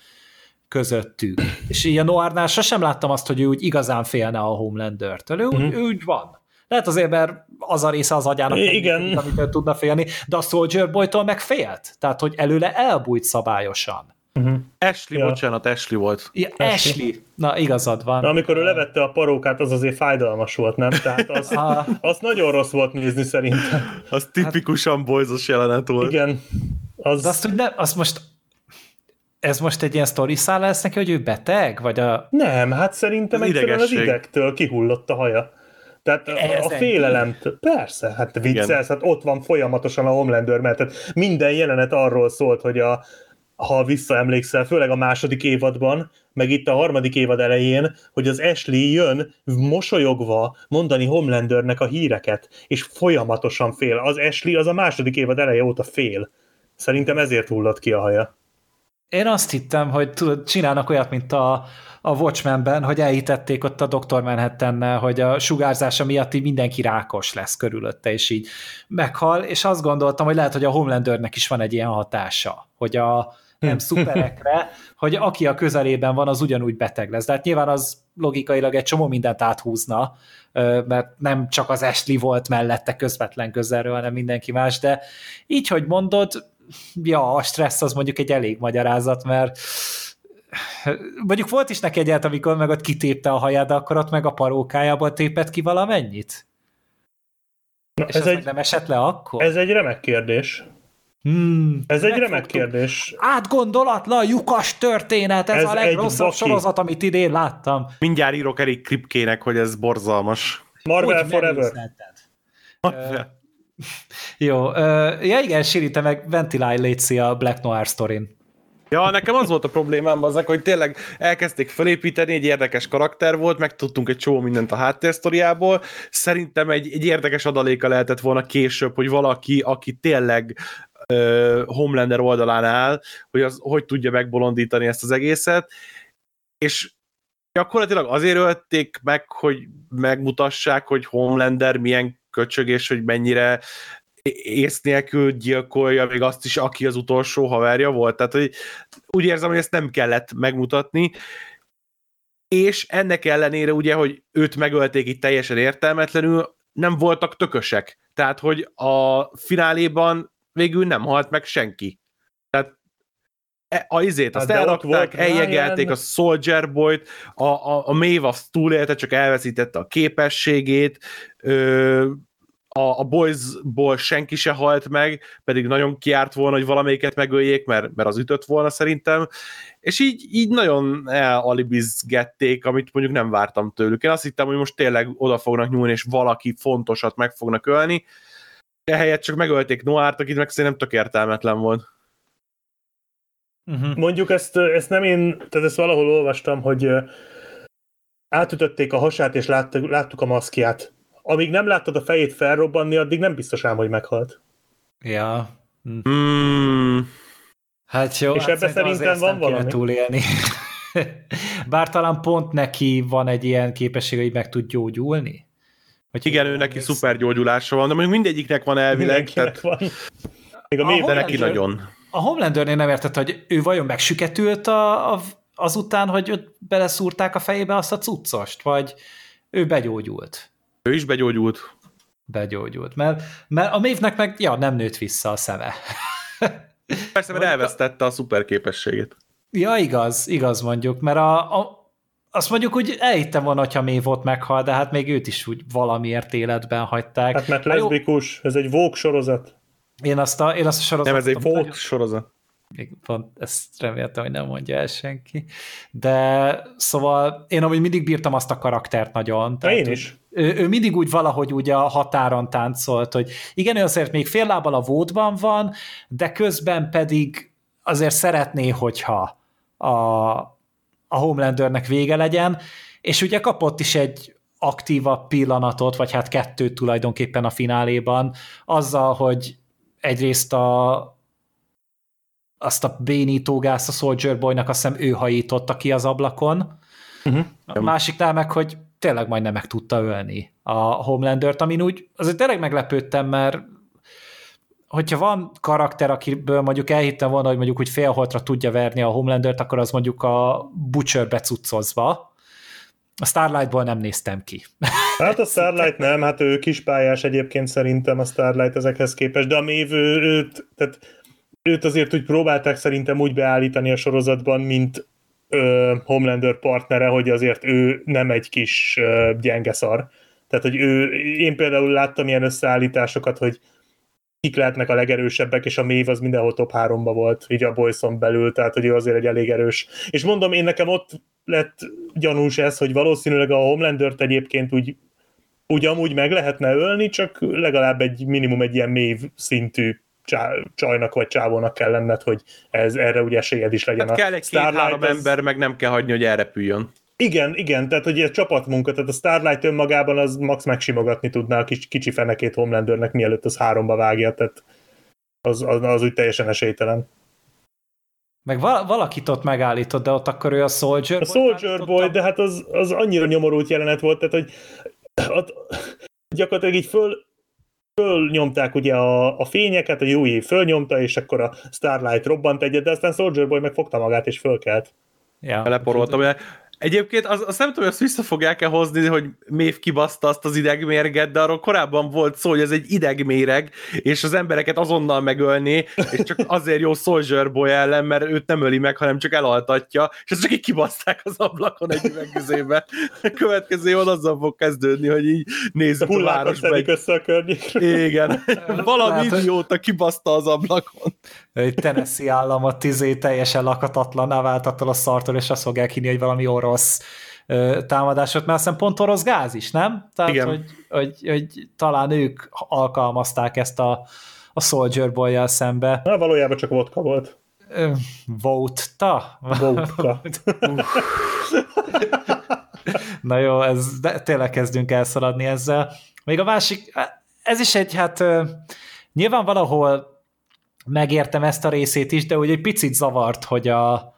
közöttük. És így a Noárnál sosem láttam azt, hogy ő úgy igazán félne a Homelander-től. Ő, uh-huh. ő úgy van. Lehet azért, mert az a része az agyának, Igen. amit ő tudna félni, de a Soldier Boy-tól meg félt. Tehát, hogy előle elbújt szabályosan. Uh-huh. Ashley, ja. bocsánat, Ashley volt. Ja, Ashley. Ashley. Na, igazad van. Na, amikor ő levette a parókát, az azért fájdalmas volt, nem? Tehát az, az nagyon rossz volt nézni szerintem. Az tipikusan hát, bolyzos jelenet volt. Igen. Az... De azt, hogy nem, azt most ez most egy ilyen sztori száll lesz neki, hogy ő beteg? Vagy a... Nem, hát szerintem az egyszerűen az idegtől kihullott a haja. Tehát a, a félelemtől. Persze, hát viccelsz, hát ott van folyamatosan a Homelander, mert tehát minden jelenet arról szólt, hogy a, ha visszaemlékszel, főleg a második évadban, meg itt a harmadik évad elején, hogy az Ashley jön mosolyogva mondani Homelandernek a híreket, és folyamatosan fél. Az Ashley az a második évad eleje óta fél. Szerintem ezért hullott ki a haja. Én azt hittem, hogy tudod, csinálnak olyat, mint a, a Watchmenben, hogy elhitették ott a Dr. manhattan hogy a sugárzása miatt így mindenki rákos lesz körülötte, és így meghal, és azt gondoltam, hogy lehet, hogy a Homelandernek is van egy ilyen hatása, hogy a, nem szuperekre, hogy aki a közelében van, az ugyanúgy beteg lesz. De hát nyilván az logikailag egy csomó mindent áthúzna, mert nem csak az Ashley volt mellette közvetlen közelről, hanem mindenki más, de így, hogy mondod, ja, a stressz az mondjuk egy elég magyarázat, mert mondjuk volt is neki egyet, amikor meg ott kitépte a haját, de akkor ott meg a parókájából tépett ki valamennyit? Na, És ez egy, nem esett le akkor? Ez egy remek kérdés. Hmm, ez egy remek kérdés. Átgondolatlan, lyukas történet, ez, ez a legrosszabb sorozat, amit idén láttam. Mindjárt írok Erik Kripkének, hogy ez borzalmas. Marvel Úgy Forever. Uh, jó, uh, ja igen, Siri, te meg ventilálj létszi a Black Noir sztorin. Ja, nekem az volt a problémám azok, hogy tényleg elkezdték felépíteni, egy érdekes karakter volt, megtudtunk egy csomó mindent a háttérsztoriából. Szerintem egy, egy érdekes adaléka lehetett volna később, hogy valaki, aki tényleg uh, Homelander oldalán áll, hogy az hogy tudja megbolondítani ezt az egészet, és gyakorlatilag azért ölték meg, hogy megmutassák, hogy Homelander milyen köcsög, és hogy mennyire ész nélkül gyilkolja még azt is, aki az utolsó haverja volt. Tehát hogy úgy érzem, hogy ezt nem kellett megmutatni, és ennek ellenére ugye, hogy őt megölték itt teljesen értelmetlenül, nem voltak tökösek. Tehát, hogy a fináléban végül nem halt meg senki. Tehát e, a izét, azt hát elrakták, eljegelték a Soldier Boy-t, a, a, a Maeve azt túlélte, csak elveszítette a képességét, ö, a, a Boysból senki se halt meg, pedig nagyon kiárt volna, hogy valamelyiket megöljék, mert, mert az ütött volna szerintem, és így, így nagyon elalibizgették, amit mondjuk nem vártam tőlük. Én azt hittem, hogy most tényleg oda fognak nyúlni, és valaki fontosat meg fognak ölni, ehelyett csak megölték Noárt, akit meg szerintem tök értelmetlen volt. Uh-huh. Mondjuk ezt, ezt nem én, tehát ezt valahol olvastam, hogy átütötték a hasát, és láttuk, láttuk a maszkját. Amíg nem láttad a fejét felrobbanni, addig nem biztos ám, hogy meghalt. Ja. Mm. Hát jó, és hát ebben szerintem van valami. Túlélni. Bár talán pont neki van egy ilyen képesség, hogy meg tud gyógyulni. Vagy Igen, ő neki szuper gyógyulása van, de mondjuk mindegyiknek van elvileg. Tehát... van. Még a, a de neki nagyon. A Homelandernél nem értett, hogy ő vajon megsüketült a, a, azután, hogy őt beleszúrták a fejébe azt a cuccost, vagy ő begyógyult. Ő is begyógyult. Begyógyult, mert, mert a mévnek meg ja, nem nőtt vissza a szeme. Persze, mert elvesztette a szuper képességét. Ja, igaz, igaz mondjuk, mert a, a azt mondjuk úgy elhittem volna, hogyha mév ott meghal, de hát még őt is úgy valamiért életben hagyták. Hát mert leszbikus, ez egy vók sorozat. Én azt a, én azt a sorozatot... Nem, ez egy vók sorozat. Még pont ezt reméltem, hogy nem mondja el senki. De szóval én amúgy mindig bírtam azt a karaktert nagyon. Tehát én is. Ő, ő mindig úgy valahogy úgy a határon táncolt, hogy igen, ő azért még fél lábbal a vódban van, de közben pedig azért szeretné, hogyha a, a Homelandernek vége legyen, és ugye kapott is egy aktívabb pillanatot, vagy hát kettőt tulajdonképpen a fináléban, azzal, hogy egyrészt a, azt a bénítógász a Soldier Boynak azt hiszem ő hajította ki az ablakon, uh-huh. a másiknál meg, hogy tényleg majdnem meg tudta ölni a Homelandert, amin úgy azért tényleg meglepődtem, mert hogyha van karakter, akiből mondjuk elhittem volna, hogy mondjuk úgy félholtra tudja verni a Homelandert, akkor az mondjuk a Butcher becuccozva. A Starlightból nem néztem ki. Hát a Starlight nem, hát ő kispályás egyébként szerintem a Starlight ezekhez képest, de a Mév ő, őt, tehát őt azért úgy próbálták szerintem úgy beállítani a sorozatban, mint ö, Homelander partnere, hogy azért ő nem egy kis ö, gyenge szar. Tehát, hogy ő, én például láttam ilyen összeállításokat, hogy kik lehetnek a legerősebbek, és a Mév az mindenhol top 3-ba volt, így a Boyson belül, tehát hogy ő azért egy elég erős. És mondom, én nekem ott lett gyanús ez, hogy valószínűleg a Homelandert egyébként úgy, úgy amúgy meg lehetne ölni, csak legalább egy minimum egy ilyen mév szintű csajnak vagy csávónak kell lenned, hogy ez, erre ugye esélyed is legyen. Hát kell egy két-három ember, meg nem kell hagyni, hogy elrepüljön. Igen, igen, tehát hogy ez csapatmunka, tehát a Starlight önmagában az max megsimogatni tudná a kicsi, kicsi fenekét Homelandernek, mielőtt az háromba vágja, tehát az, az, az úgy teljesen esélytelen. Meg val- valakit ott megállított, de ott akkor ő a Soldier A Soldier Boy, de hát az, az annyira nyomorult jelenet volt, tehát hogy ott, gyakorlatilag így föl, fölnyomták ugye a, a fényeket, a Yui fölnyomta, és akkor a Starlight robbant egyet, de aztán Soldier Boy megfogta magát, és fölkelt. Ja. Beleporoltam, Egyébként az, azt nem tudom, hogy azt vissza fogják-e hozni, hogy Mév kibaszta azt az idegmérget, de arról korábban volt szó, hogy ez egy idegméreg, és az embereket azonnal megölni, és csak azért jó Soldier Boy ellen, mert őt nem öli meg, hanem csak elaltatja, és ezt csak így kibaszták az ablakon egy üvegüzébe. A következő évad azzal fog kezdődni, hogy így nézzük a városba. Egy... össze a környék. Igen. Valami idióta kibaszta az ablakon. Egy Tennessee államot tizé teljesen lakatatlan vált attól a szartól, és azt fogják hinni, hogy valami orosz támadásot, mert aztán pont orosz gáz is, nem? Tehát, Igen. Hogy, hogy, hogy talán ők alkalmazták ezt a, a Soldier boy szembe. Na, valójában csak vodka volt. Vóta? Vodka. Na jó, ez, de tényleg kezdünk elszaladni ezzel. Még a másik, ez is egy, hát nyilván valahol megértem ezt a részét is, de úgy egy picit zavart, hogy a,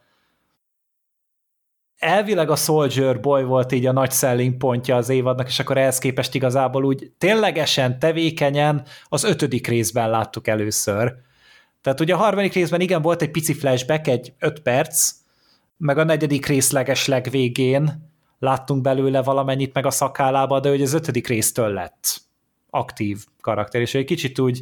elvileg a Soldier Boy volt így a nagy selling pontja az évadnak, és akkor ehhez képest igazából úgy ténylegesen, tevékenyen az ötödik részben láttuk először. Tehát ugye a harmadik részben igen, volt egy pici flashback, egy öt perc, meg a negyedik részleges legvégén láttunk belőle valamennyit meg a szakállába, de hogy az ötödik résztől lett aktív karakter, és egy kicsit úgy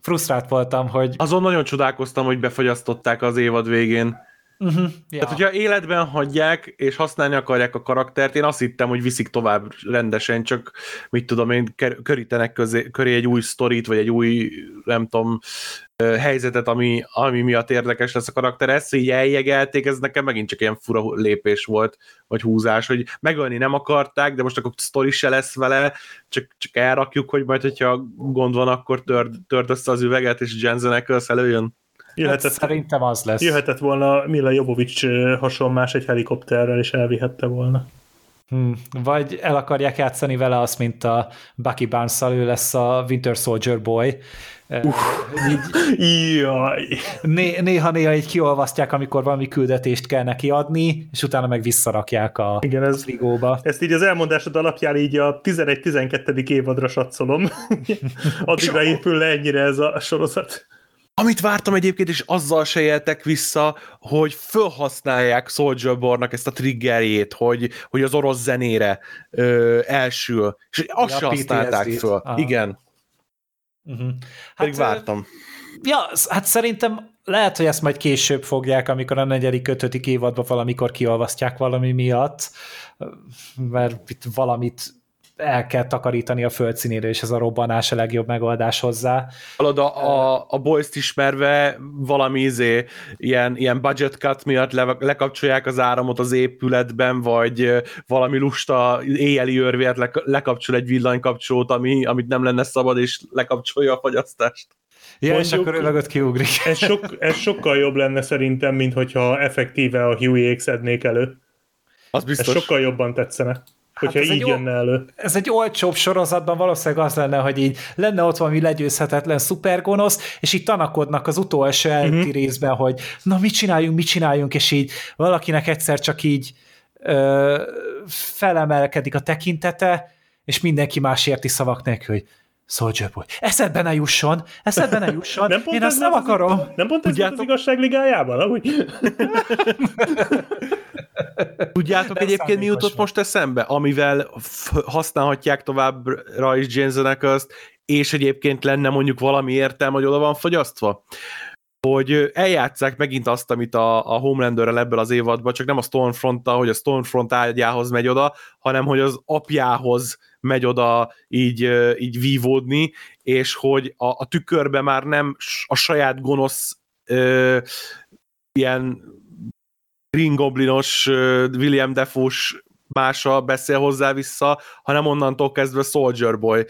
frusztrált voltam, hogy... Azon nagyon csodálkoztam, hogy befagyasztották az évad végén Uh-huh, ja. Hogyha életben hagyják, és használni akarják a karaktert, én azt hittem, hogy viszik tovább rendesen, csak mit tudom én, körítenek közé, köré egy új sztorit, vagy egy új, nem tudom, helyzetet, ami, ami miatt érdekes lesz a karakter. Ezt így eljegelték, ez nekem megint csak ilyen fura lépés volt, vagy húzás, hogy megölni nem akarták, de most akkor sztori se lesz vele, csak, csak elrakjuk, hogy majd, hogyha gond van, akkor törd, törd össze az üveget, és Jensen Ackles előjön. Jöhetett, hát szerintem az lesz. Jöhetett volna Mila Jovovics hasonlás egy helikopterrel, és elvihette volna. Hmm. Vagy el akarják játszani vele azt, mint a Bucky barnes ő lesz a Winter Soldier Boy. Uh. Így. Né- néha-néha így kiolvasztják, amikor valami küldetést kell neki adni, és utána meg visszarakják a, Igen, ez, frigóba. Ezt így az elmondásod alapján így a 11-12. évadra satszolom. Addigra épül le ennyire ez a sorozat. Amit vártam egyébként, és azzal se éltek vissza, hogy felhasználják Soldier Bornak ezt a triggerjét, hogy, hogy az orosz zenére ö, elsül. És azt ja, se használták föl. Aha. Igen. Uh-huh. Hát, Pedig vártam. Ja, hát szerintem lehet, hogy ezt majd később fogják, amikor a negyedik, ötödik évadban valamikor kiolvasztják valami miatt, mert itt valamit el kell takarítani a földszínére, és ez a robbanás a legjobb megoldás hozzá. Hallod, a, a, a boys ismerve valami izé, ilyen, ilyen budget cut miatt le, lekapcsolják az áramot az épületben, vagy valami lusta éjjeli örvéért le, lekapcsol egy villanykapcsolót, ami, amit nem lenne szabad, és lekapcsolja a fagyasztást. Ja, Mondjuk, és akkor ő mögött kiugrik. Ez, sok, ez sokkal jobb lenne szerintem, mint hogyha effektíve a Huey szednék elő. Az biztos. Ez sokkal jobban tetszene hogyha hát így jönne elő. Ez egy olcsóbb sorozatban valószínűleg az lenne, hogy így lenne ott valami legyőzhetetlen szupergonosz, és így tanakodnak az utolsó uh-huh. részben, hogy na mit csináljunk, mit csináljunk, és így valakinek egyszer csak így ö, felemelkedik a tekintete, és mindenki más érti szavak nélkül, hogy Soldier Boy. Eszedbe ne jusson, eszedbe ne jusson, nem pont én ezt nem akarom. Az, nem pont ez az igazságligájában, ahogy? Tudjátok Nem egyébként mi jutott most eszembe, amivel használhatják továbbra is Jensen és egyébként lenne mondjuk valami értelme, hogy oda van fogyasztva? hogy eljátszák megint azt, amit a, a Homelanderrel ebből az évadban, csak nem a stormfront hogy a Stormfront ágyához megy oda, hanem hogy az apjához megy oda így, így vívódni, és hogy a, a tükörbe már nem a saját gonosz ö, ilyen Green Goblinos, William Defus mása beszél hozzá vissza, hanem onnantól kezdve Soldier Boy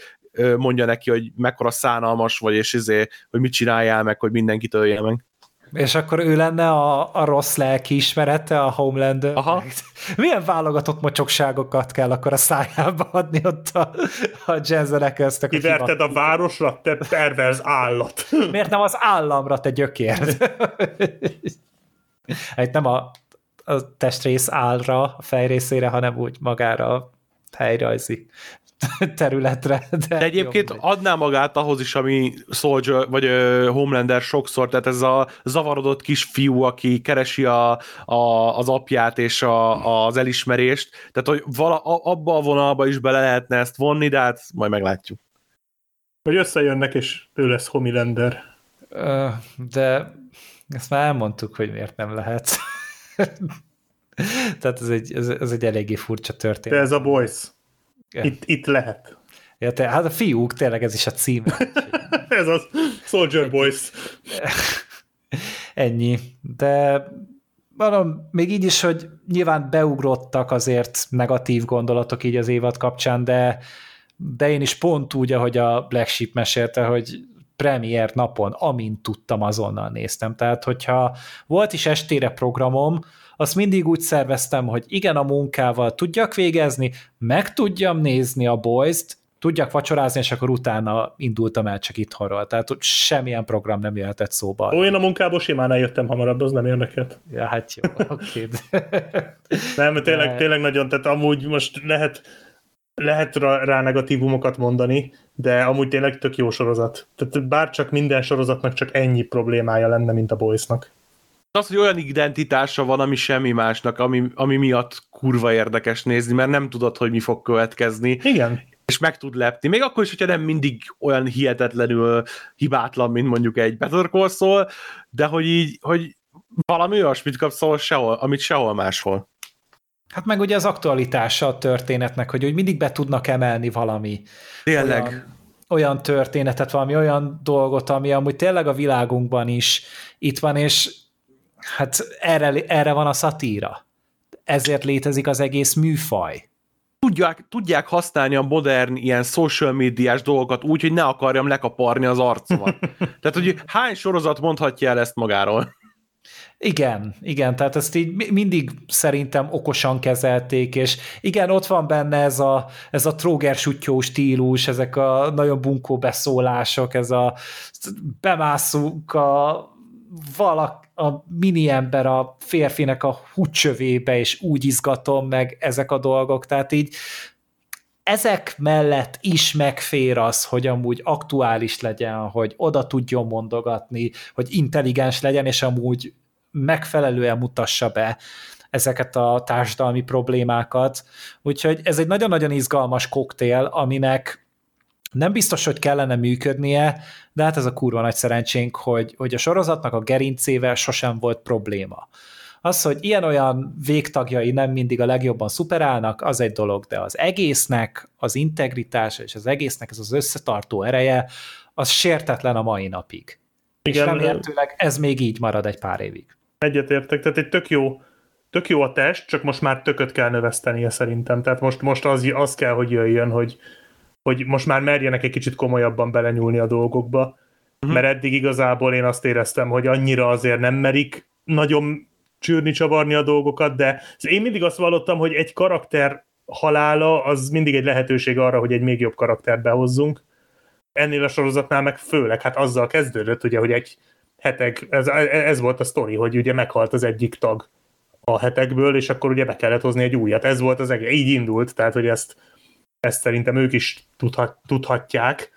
mondja neki, hogy mekkora szánalmas vagy, és izé, hogy mit csináljál meg, hogy mindenkit ölje meg. És akkor ő lenne a, a rossz lelki ismerete a Homeland. Aha. Milyen válogatott mocsokságokat kell akkor a szájába adni ott a, a Jensen köztök? Kiverted a városra, te perverz állat. Miért nem az államra, te gyökér? Egy nem a a testrész állra, a fejrészére, hanem úgy magára a helyrajzi területre. De, de egyébként jobb, adná magát ahhoz is, ami Soldier, vagy uh, Homelander sokszor, tehát ez a zavarodott kisfiú, aki keresi a, a, az apját és a, az elismerést, tehát hogy vala, abba a vonalba is bele lehetne ezt vonni, de hát majd meglátjuk. Hogy összejönnek, és ő lesz Homelander. De ezt már elmondtuk, hogy miért nem lehet. Tehát ez egy, ez, ez egy eléggé furcsa történet. De ez a boys. Yeah. Itt, itt lehet. Ja, te, hát a fiúk, tényleg ez is a cím. ez az Soldier Boys. Ennyi. De mondom, még így is, hogy nyilván beugrottak azért negatív gondolatok így az évad kapcsán, de, de én is pont úgy, ahogy a Black Sheep mesélte, hogy premier napon, amint tudtam, azonnal néztem. Tehát, hogyha volt is estére programom, azt mindig úgy szerveztem, hogy igen, a munkával tudjak végezni, meg tudjam nézni a boys tudjak vacsorázni, és akkor utána indultam el csak itthonról. Tehát semmilyen program nem jöhetett szóba. Ó, én a munkából simán eljöttem hamarabb, az nem érdekelt. Ja, hát jó, oké. nem, tényleg, tényleg nagyon, tehát amúgy most lehet lehet rá negatívumokat mondani, de amúgy tényleg tök jó sorozat. Tehát bár csak minden sorozatnak csak ennyi problémája lenne, mint a Boysnak. Az, hogy olyan identitása van, ami semmi másnak, ami, ami miatt kurva érdekes nézni, mert nem tudod, hogy mi fog következni. Igen. És meg tud lepni. Még akkor is, hogyha nem mindig olyan hihetetlenül hibátlan, mint mondjuk egy Better Call Saul, de hogy így, hogy valami olyasmit kapsz sehol, amit sehol máshol. Hát meg ugye az aktualitása a történetnek, hogy úgy mindig be tudnak emelni valami. Tényleg. Olyan, olyan történetet, valami olyan dolgot, ami amúgy tényleg a világunkban is itt van, és hát erre, erre van a szatíra. Ezért létezik az egész műfaj. Tudják, tudják használni a modern ilyen social médiás dolgokat úgy, hogy ne akarjam lekaparni az arcomat. Tehát, hogy hány sorozat mondhatja el ezt magáról? Igen, igen, tehát ezt így mindig szerintem okosan kezelték, és igen, ott van benne ez a, ez a tróger stílus, ezek a nagyon bunkó beszólások, ez a bemászunk a valak, a mini ember a férfinek a húcsövébe, és úgy izgatom meg ezek a dolgok, tehát így ezek mellett is megfér az, hogy amúgy aktuális legyen, hogy oda tudjon mondogatni, hogy intelligens legyen, és amúgy megfelelően mutassa be ezeket a társadalmi problémákat. Úgyhogy ez egy nagyon-nagyon izgalmas koktél, aminek nem biztos, hogy kellene működnie, de hát ez a kurva nagy szerencsénk, hogy, hogy a sorozatnak a gerincével sosem volt probléma. Az, hogy ilyen-olyan végtagjai nem mindig a legjobban szuperálnak, az egy dolog, de az egésznek az integritás és az egésznek ez az összetartó ereje, az sértetlen a mai napig. Igen, és remélhetőleg ez még így marad egy pár évig. Egyetértek, tehát egy tök jó, tök jó a test, csak most már tököt kell növesztenie szerintem. Tehát most, most az, az kell, hogy jöjjön, hogy, hogy most már merjenek egy kicsit komolyabban belenyúlni a dolgokba, uh-huh. mert eddig igazából én azt éreztem, hogy annyira azért nem merik nagyon csűrni, csavarni a dolgokat, de én mindig azt vallottam, hogy egy karakter halála az mindig egy lehetőség arra, hogy egy még jobb karaktert behozzunk. Ennél a sorozatnál meg főleg, hát azzal kezdődött, ugye, hogy egy hetek, ez, ez volt a sztori, hogy ugye meghalt az egyik tag a hetekből, és akkor ugye be kellett hozni egy újat. Ez volt az egész, így indult, tehát hogy ezt, ezt szerintem ők is tudhat, tudhatják,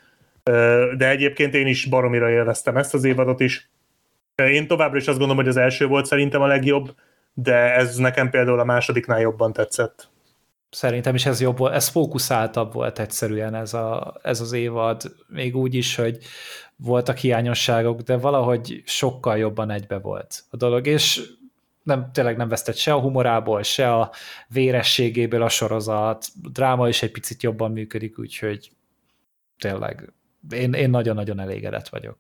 de egyébként én is baromira élveztem ezt az évadot is. Én továbbra is azt gondolom, hogy az első volt szerintem a legjobb, de ez nekem például a másodiknál jobban tetszett. Szerintem is ez jobb volt, ez fókuszáltabb volt egyszerűen ez, a, ez az évad, még úgy is, hogy voltak hiányosságok, de valahogy sokkal jobban egybe volt a dolog, és nem, tényleg nem vesztett se a humorából, se a vérességéből a sorozat, a dráma is egy picit jobban működik, úgyhogy tényleg én, én nagyon-nagyon elégedett vagyok.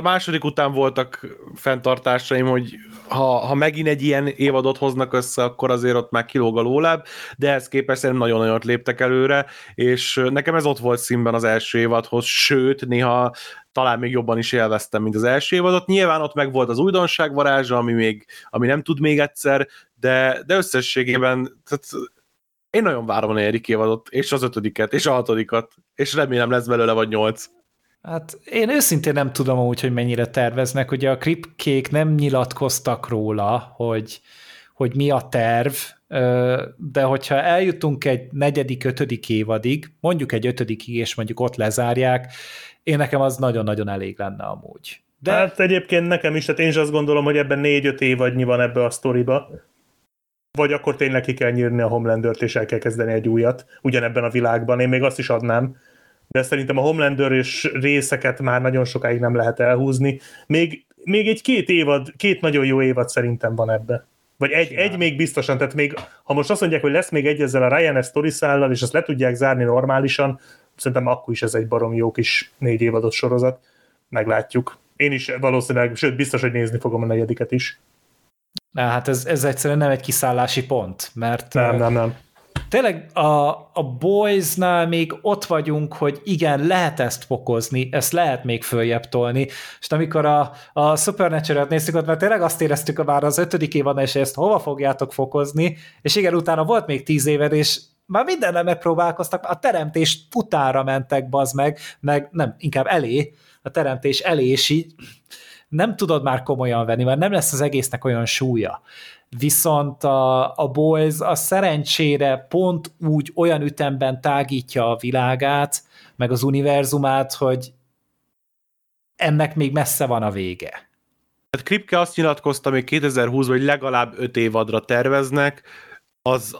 A második után voltak fenntartásaim, hogy ha, ha megint egy ilyen évadot hoznak össze, akkor azért ott már kilóg a lóláb, de ehhez képest szerintem nagyon-nagyon léptek előre, és nekem ez ott volt színben az első évadhoz, sőt, néha talán még jobban is élveztem, mint az első évadot. Nyilván ott meg volt az újdonság varázsa, ami, még, ami nem tud még egyszer, de, de összességében tehát én nagyon várom a negyedik évadot, és az ötödiket, és a hatodikat, és remélem lesz belőle vagy nyolc. Hát én őszintén nem tudom amúgy, hogy mennyire terveznek. Ugye a kripkék nem nyilatkoztak róla, hogy, hogy mi a terv, de hogyha eljutunk egy negyedik, ötödik évadig, mondjuk egy ötödikig, és mondjuk ott lezárják, én nekem az nagyon-nagyon elég lenne amúgy. De... Hát egyébként nekem is, tehát én is azt gondolom, hogy ebben négy-öt évadnyi van ebbe a sztoriba. Vagy akkor tényleg ki kell nyírni a Homelandert, és el kell kezdeni egy újat, ugyanebben a világban. Én még azt is adnám, de szerintem a Homelander és részeket már nagyon sokáig nem lehet elhúzni. Még, még egy két évad, két nagyon jó évad szerintem van ebbe. Vagy egy, egy még biztosan, tehát még, ha most azt mondják, hogy lesz még egy ezzel a Ryan sztoriszállal, és azt le tudják zárni normálisan, szerintem akkor is ez egy barom jó kis négy évadot sorozat. Meglátjuk. Én is valószínűleg, sőt, biztos, hogy nézni fogom a negyediket is. Na, hát ez, ez egyszerűen nem egy kiszállási pont, mert... Nem, nem, nem tényleg a, a Boys-nál még ott vagyunk, hogy igen, lehet ezt fokozni, ezt lehet még följebb tolni, és amikor a, a Supernatural-t néztük, ott mert tényleg azt éreztük már az ötödik évadban, és ezt hova fogjátok fokozni, és igen, utána volt még tíz éved, és már mindennel megpróbálkoztak, a teremtés utára mentek, bazd meg, meg nem, inkább elé, a teremtés elé, és így nem tudod már komolyan venni, mert nem lesz az egésznek olyan súlya viszont a, a Boys a szerencsére pont úgy olyan ütemben tágítja a világát, meg az univerzumát, hogy ennek még messze van a vége. Hát Kripke azt nyilatkozta még 2020-ban, hogy legalább 5 évadra terveznek, az,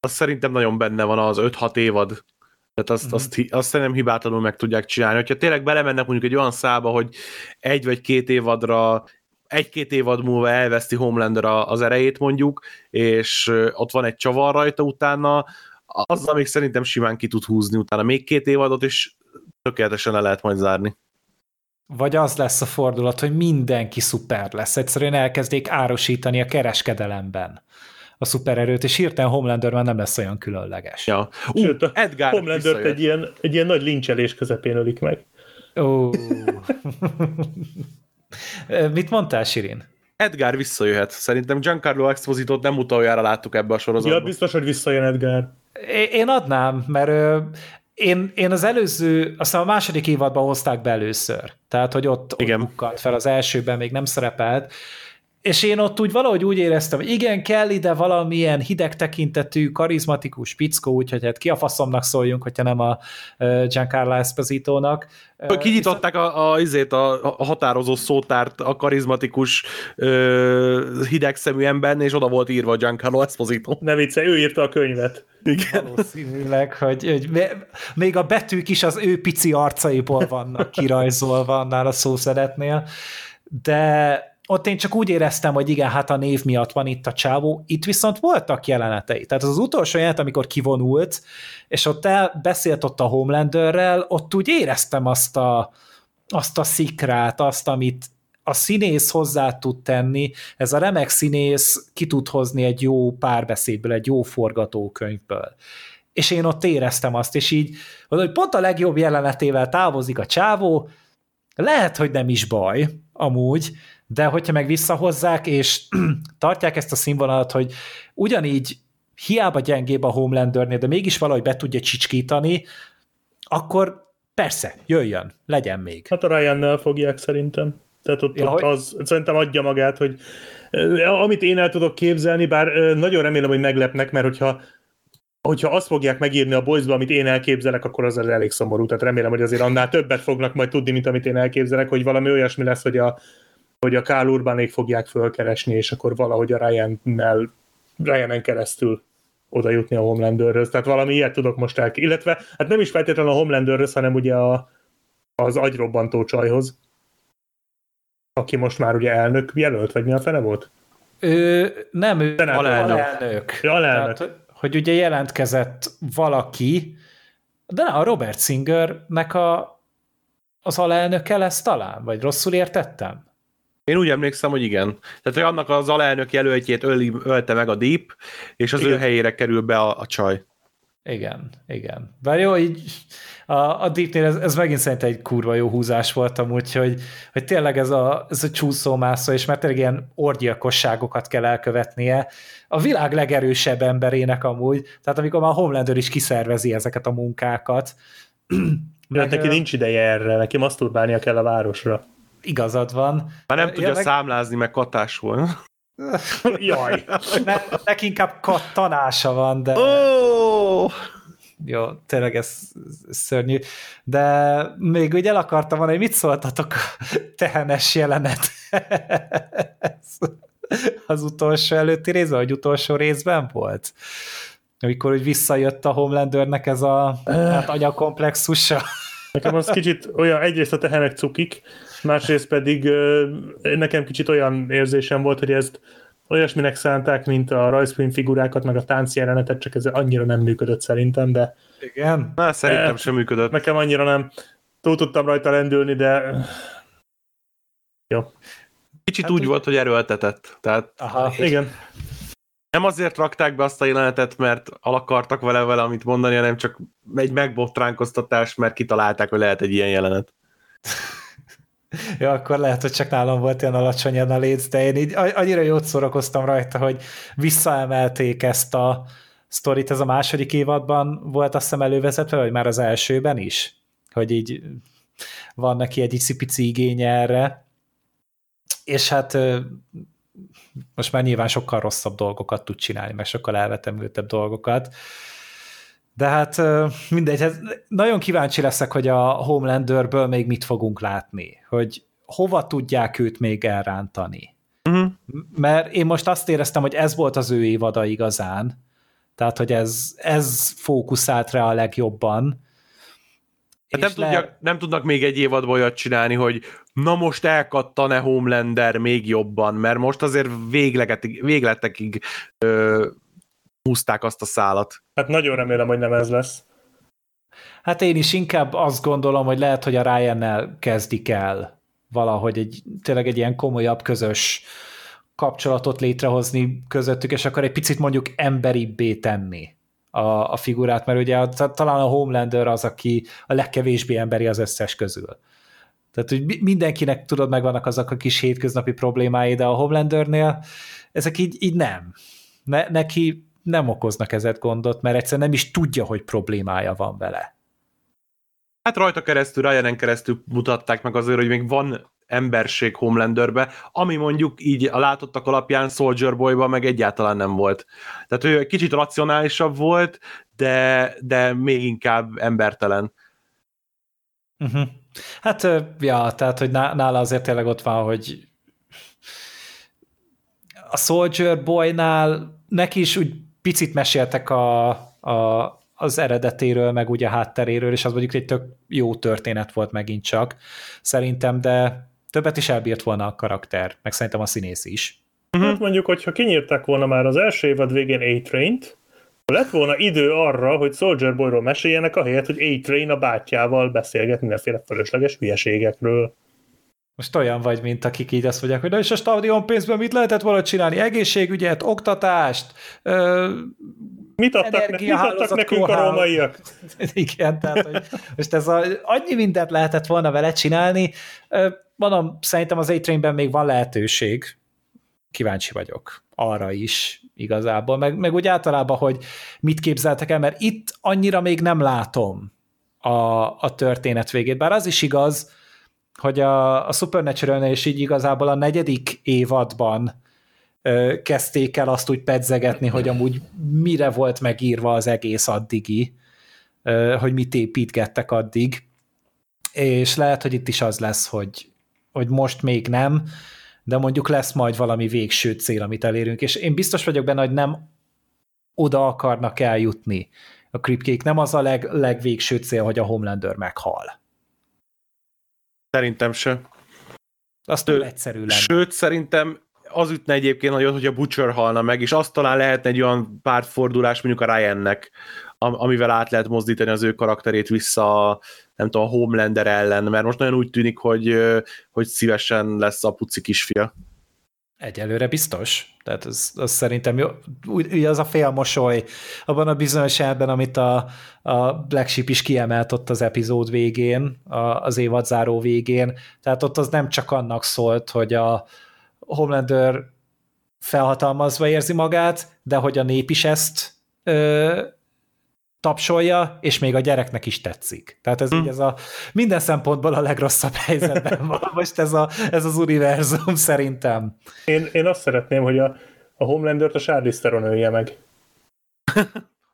az szerintem nagyon benne van az 5-6 évad. Tehát azt, mm-hmm. azt, azt szerintem hibátlanul meg tudják csinálni. Hogyha tényleg belemennek mondjuk egy olyan szába, hogy egy vagy két évadra egy-két évad múlva elveszti Homelander az erejét mondjuk, és ott van egy csavar rajta utána, azzal még szerintem simán ki tud húzni utána még két évadot, és tökéletesen le lehet majd zárni. Vagy az lesz a fordulat, hogy mindenki szuper lesz. Egyszerűen elkezdik árosítani a kereskedelemben a szupererőt, és hirtelen Homelander már nem lesz olyan különleges. Ja. Uh, Sőt, a Edgar Homelander egy ilyen, egy ilyen nagy lincselés közepén ölik meg. Ó. Mit mondtál, Sirin? Edgar visszajöhet. Szerintem Giancarlo Expositot nem utoljára láttuk ebbe a sorozatban. Ja, biztos, hogy visszajön Edgar. Én adnám, mert ö, én, én az előző, aztán a második évadban hozták be először. Tehát, hogy ott, ott Igen. bukkant fel, az elsőben még nem szerepelt. És én ott úgy valahogy úgy éreztem, hogy igen, kell ide valamilyen hideg tekintetű, karizmatikus pickó, úgyhogy hát ki a faszomnak szóljunk, hogyha nem a Giancarlo Esposito-nak. Kinyitották a, a, izét, a, a határozó szótárt a karizmatikus ö, hidegszemű embernél, és oda volt írva Giancarlo Esposito. Ne vicce, ő írta a könyvet. Igen. Valószínűleg, hogy, hogy még a betűk is az ő pici arcaiból vannak kirajzolva annál a szószeretnél, de ott én csak úgy éreztem, hogy igen, hát a név miatt van itt a csávó, itt viszont voltak jelenetei. Tehát az, az utolsó jelenet, amikor kivonult, és ott el, beszélt ott a Homelanderrel, ott úgy éreztem azt a, azt a szikrát, azt, amit a színész hozzá tud tenni, ez a remek színész ki tud hozni egy jó párbeszédből, egy jó forgatókönyvből. És én ott éreztem azt, és így, hogy pont a legjobb jelenetével távozik a csávó, lehet, hogy nem is baj, amúgy, de hogyha meg visszahozzák, és tartják ezt a színvonalat, hogy ugyanígy hiába gyengébb a Homelandernél, de mégis valahogy be tudja csicskítani, akkor persze, jöjjön, legyen még. Hát a Ryan-nel fogják szerintem. Tehát ott, Ja, ja, ott hogy- az szerintem adja magát, hogy eh, amit én el tudok képzelni, bár eh, nagyon remélem, hogy meglepnek, mert hogyha hogyha azt fogják megírni a boysba, amit én elképzelek, akkor az elég szomorú. Tehát remélem, hogy azért annál többet fognak majd tudni, mint amit én elképzelek, hogy valami olyasmi lesz, hogy a, hogy a Kál Urbanék fogják fölkeresni, és akkor valahogy a Ryan-nel, Ryan-en keresztül oda jutni a Homelanderhöz. Tehát valami ilyet tudok most el... Illetve, hát nem is feltétlenül a Homelanderhöz, hanem ugye a, az agyrobbantó csajhoz, aki most már ugye elnök jelölt, vagy mi a fene volt? Ő, nem, ő Szenátor. alelnök. Alelnök. alelnök. Tehát, hogy ugye jelentkezett valaki, de ne, a Robert Singernek a, az alelnöke lesz talán, vagy rosszul értettem? Én úgy emlékszem, hogy igen. Tehát, hogy annak az alelnök jelöltjét öli, ölte meg a Deep, és az Igen. ő helyére kerül be a, a csaj. Igen, igen. Bár jó, így a, a Deepnél ez, ez megint szerintem egy kurva jó húzás volt amúgy, hogy, hogy tényleg ez a, ez a csúszómászó, és mert tényleg ilyen orgyilkosságokat kell elkövetnie a világ legerősebb emberének amúgy, tehát amikor már a Homelander is kiszervezi ezeket a munkákat. Mert neki nincs ideje erre, neki maszturbálnia kell a városra. Igazad van. Már nem Ja, tudja meg- számlázni, meg katásul. Jaj! Ne, neki inkább kattanása van, de... Ó! Jó, tényleg ez, ez szörnyű. De még úgy el akartam mondani, hogy mit szóltatok a tehenes jelenet az utolsó előtti részben, vagy utolsó részben volt? Amikor úgy visszajött a Homelandernek ez a hát, anyakomplexusa. Nekem az kicsit olyan, egyrészt a tehenek cukik, másrészt pedig nekem kicsit olyan érzésem volt, hogy ezt olyasminek szánták, mint a rajzfilm figurákat, meg a tánc jelenetet, csak ez annyira nem működött szerintem, de Igen? Na, szerintem Eh. sem működött. nekem annyira nem túl tudtam rajta lendülni, de jó. Kicsit Hát úgy úgy- volt, hogy erőltetett. Tehát Aha. Igen. nem azért rakták be azt a jelenetet, mert el akartak vele vele amit mondani, hanem csak egy megbotránkoztatás, mert kitalálták, hogy lehet egy ilyen jelenet. Ja, akkor lehet, hogy csak nálam volt ilyen alacsony a léc, de én így annyira jót szórakoztam rajta, hogy visszaemelték ezt a sztorit, ez a második évadban volt azt hiszem elővezetve, vagy már az elsőben is, hogy így van neki egy icipici igénye erre, és hát most már nyilván sokkal rosszabb dolgokat tud csinálni, meg sokkal elvetemültebb dolgokat, de hát mindegy, hát nagyon kíváncsi leszek, hogy a Homelanderből még mit fogunk látni, hogy hova tudják őt még elrántani. Uh-huh. Mert én most azt éreztem, hogy ez volt az ő évada igazán, tehát, hogy ez, ez fókuszált rá a legjobban. Hát nem, le- tudják, nem tudnak még egy évadból olyat csinálni, hogy na most elkattan-e Homelander még jobban, mert most azért véglegetig, végletekig ö, húzták azt a szálat. Hát nagyon remélem, hogy nem ez lesz. Hát én is inkább azt gondolom, hogy lehet, hogy a Ryan-nel kezdik el valahogy egy, tényleg egy ilyen komolyabb közös kapcsolatot létrehozni közöttük, és akkor egy picit mondjuk emberibbé tenni a, a figurát, mert ugye a, ta- talán a Homelander az, aki a legkevésbé emberi az összes közül. Tehát, hogy mindenkinek tudod, megvannak azok a kis hétköznapi problémái, de a Homelandernél ezek így, így nem. Ne, neki nem okoznak ezet gondot, mert egyszerűen nem is tudja, hogy problémája van vele. Hát rajta keresztül, ryan keresztül mutatták meg azért, hogy még van emberség Homelanderbe, ami mondjuk így a látottak alapján Soldier Boy-ba meg egyáltalán nem volt. Tehát ő egy kicsit racionálisabb volt, de, de még inkább embertelen. Uh-huh. Hát, ja, tehát, hogy nála azért tényleg ott van, hogy a Soldier Boy-nál neki is úgy picit meséltek a, a, az eredetéről, meg ugye a hátteréről, és az mondjuk egy tök jó történet volt megint csak, szerintem, de többet is elbírt volna a karakter, meg szerintem a színész is. Hát mondjuk, hogyha kinyírták volna már az első évad végén A-Train-t, lett volna idő arra, hogy Soldier Boyról meséljenek, ahelyett, hogy A-Train a bátyjával beszélget mindenféle fölösleges hülyeségekről. Most olyan vagy, mint akik így azt mondják, hogy na és a stadion pénzben mit lehetett volna csinálni? Egészségügyet, oktatást, ö, Mit adtak, ne, mit adtak nekünk a rómaiak? Igen, tehát hogy most ez a, annyi mindent lehetett volna vele csinálni. Mondom, szerintem az A-Trainben még van lehetőség. Kíváncsi vagyok arra is igazából, meg, meg úgy általában, hogy mit képzeltek el, mert itt annyira még nem látom a, a történet végét, bár az is igaz, hogy a, a supernatural is így igazából a negyedik évadban ö, kezdték el azt úgy pedzegetni, hogy amúgy mire volt megírva az egész addigi, ö, hogy mit építgettek addig, és lehet, hogy itt is az lesz, hogy, hogy most még nem, de mondjuk lesz majd valami végső cél, amit elérünk, és én biztos vagyok benne, hogy nem oda akarnak eljutni a kripkék, nem az a leg, legvégső cél, hogy a Homelander meghal. Szerintem se. Azt túl egyszerű lenne. Sőt, szerintem az ütne egyébként nagyon, hogy a Butcher halna meg, és azt talán lehetne egy olyan pártfordulás mondjuk a Ryannek, amivel át lehet mozdítani az ő karakterét vissza a, nem tudom, a Homelander ellen, mert most nagyon úgy tűnik, hogy, hogy szívesen lesz a puci kisfia. Egyelőre biztos. Tehát az, az szerintem jó. Ugye az a félmosoly abban a bizonyos elben, amit a, a Black Sheep is kiemelt ott az epizód végén, a, az évad záró végén. Tehát ott az nem csak annak szólt, hogy a Homelander felhatalmazva érzi magát, de hogy a nép is ezt ö, tapsolja, és még a gyereknek is tetszik. Tehát ez, hmm. így ez a minden szempontból a legrosszabb helyzetben van most ez, a, ez az univerzum szerintem. Én, én azt szeretném, hogy a, a Homelander-t a Charlize Theron ölje meg.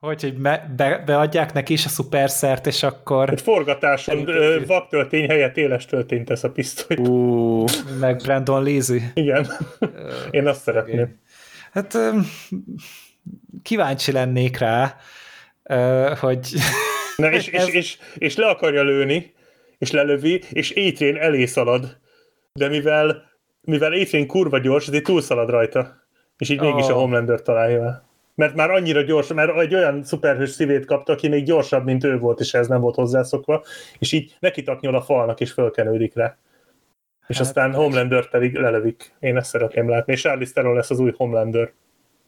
hogy, hogy be, be, beadják neki is a szuperszert, és akkor... Egy forgatáson vaktöltény helyett éles töltény tesz a pisztolyt. Uh. Meg Brandon Leezy. Igen. Én azt szeretném. Hát kíváncsi lennék rá, hogy... Na, és, ez... és, és, és le akarja lőni, és lelövi, és Étrén elé szalad. De mivel, mivel Étrén kurva gyors, ezért túlszalad rajta. És így oh. mégis a Homelander találja el. Mert már annyira gyors, mert egy olyan szuperhős szívét kapta, aki még gyorsabb, mint ő volt, és ez nem volt hozzászokva, és így neki taknyol a falnak, és fölkenődik rá. És hát, aztán Homelander pedig lelövik. Én ezt szeretném látni. És Charlize Theron lesz az új Homelander.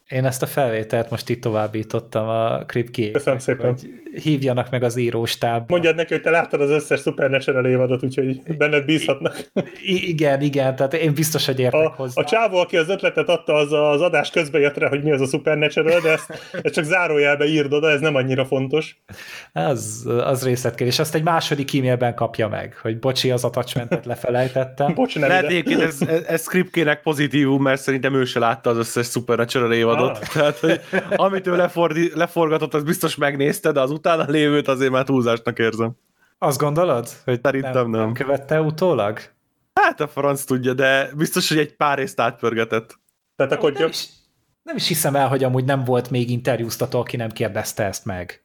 Én ezt a felvételt most itt továbbítottam a Kripki. Köszönöm szépen. Hogy hívjanak meg az íróstábba. Mondjad neki, hogy te láttad az összes Supernatural évadot, úgyhogy benned bízhatnak. I- igen, igen, tehát én biztos, hogy értek a, hozzá. A csávó, aki az ötletet adta, az az adás közben jött rá, hogy mi az a Supernatural, de ezt, ezt csak zárójelbe írd oda, ez nem annyira fontos. Az, az részletkérdés. Azt egy második e-mailben kapja meg, hogy bocsi, az attachmentet lefelejtettem. Bocs, nem Lehet egyébként ez, ez Kripkének pozitívum, mert szerintem ő se látta az összes Supernatural évadot évadot. Ah. Tehát, hogy amit ő lefordi, leforgatott, az biztos megnézte, de az utána lévőt azért már túlzásnak érzem. Azt gondolod? Hogy Szerintem nem. nem. nem követte utólag? Hát a franc tudja, de biztos, hogy egy pár részt átpörgetett. Tehát akkor nem, is, nem is hiszem el, hogy amúgy nem volt még interjúztató, aki nem kérdezte ezt meg.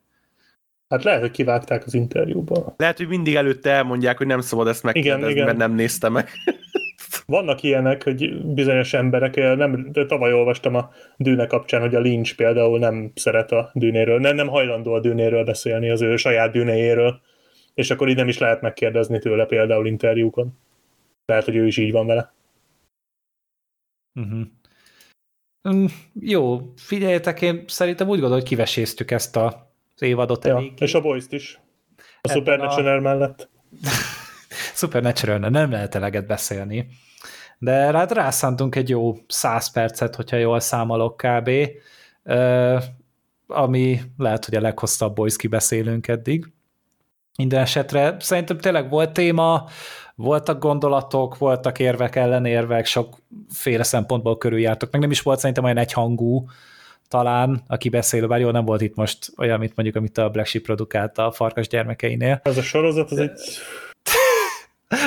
Hát lehet, hogy kivágták az interjúba. Lehet, hogy mindig előtte elmondják, hogy nem szabad ezt megkérdezni, igen, igen. mert nem nézte meg. Vannak ilyenek, hogy bizonyos emberek, nem, de tavaly olvastam a dűne kapcsán, hogy a Lynch például nem szeret a dűnéről, nem, nem hajlandó a dűnéről beszélni, az ő saját dűnéjéről, és akkor így nem is lehet megkérdezni tőle például interjúkon. Lehet, hogy ő is így van vele. Uh-huh. Um, jó, figyeljetek, én szerintem úgy gondolom, hogy kiveséztük ezt a, az évadot ja, És a boys is. A Supernatural a... mellett. supernatural nem lehet eleget beszélni. De hát rászántunk egy jó száz percet, hogyha jól számolok kb. Ami lehet, hogy a leghosszabb boys kibeszélünk eddig. Minden esetre szerintem tényleg volt téma, voltak gondolatok, voltak érvek, ellenérvek, sokféle szempontból körüljártok, meg nem is volt szerintem olyan egyhangú, talán, aki beszél, bár jó, nem volt itt most olyan, mint mondjuk, amit a Black Sheep produkált a farkas gyermekeinél. Ez a sorozat, az egy...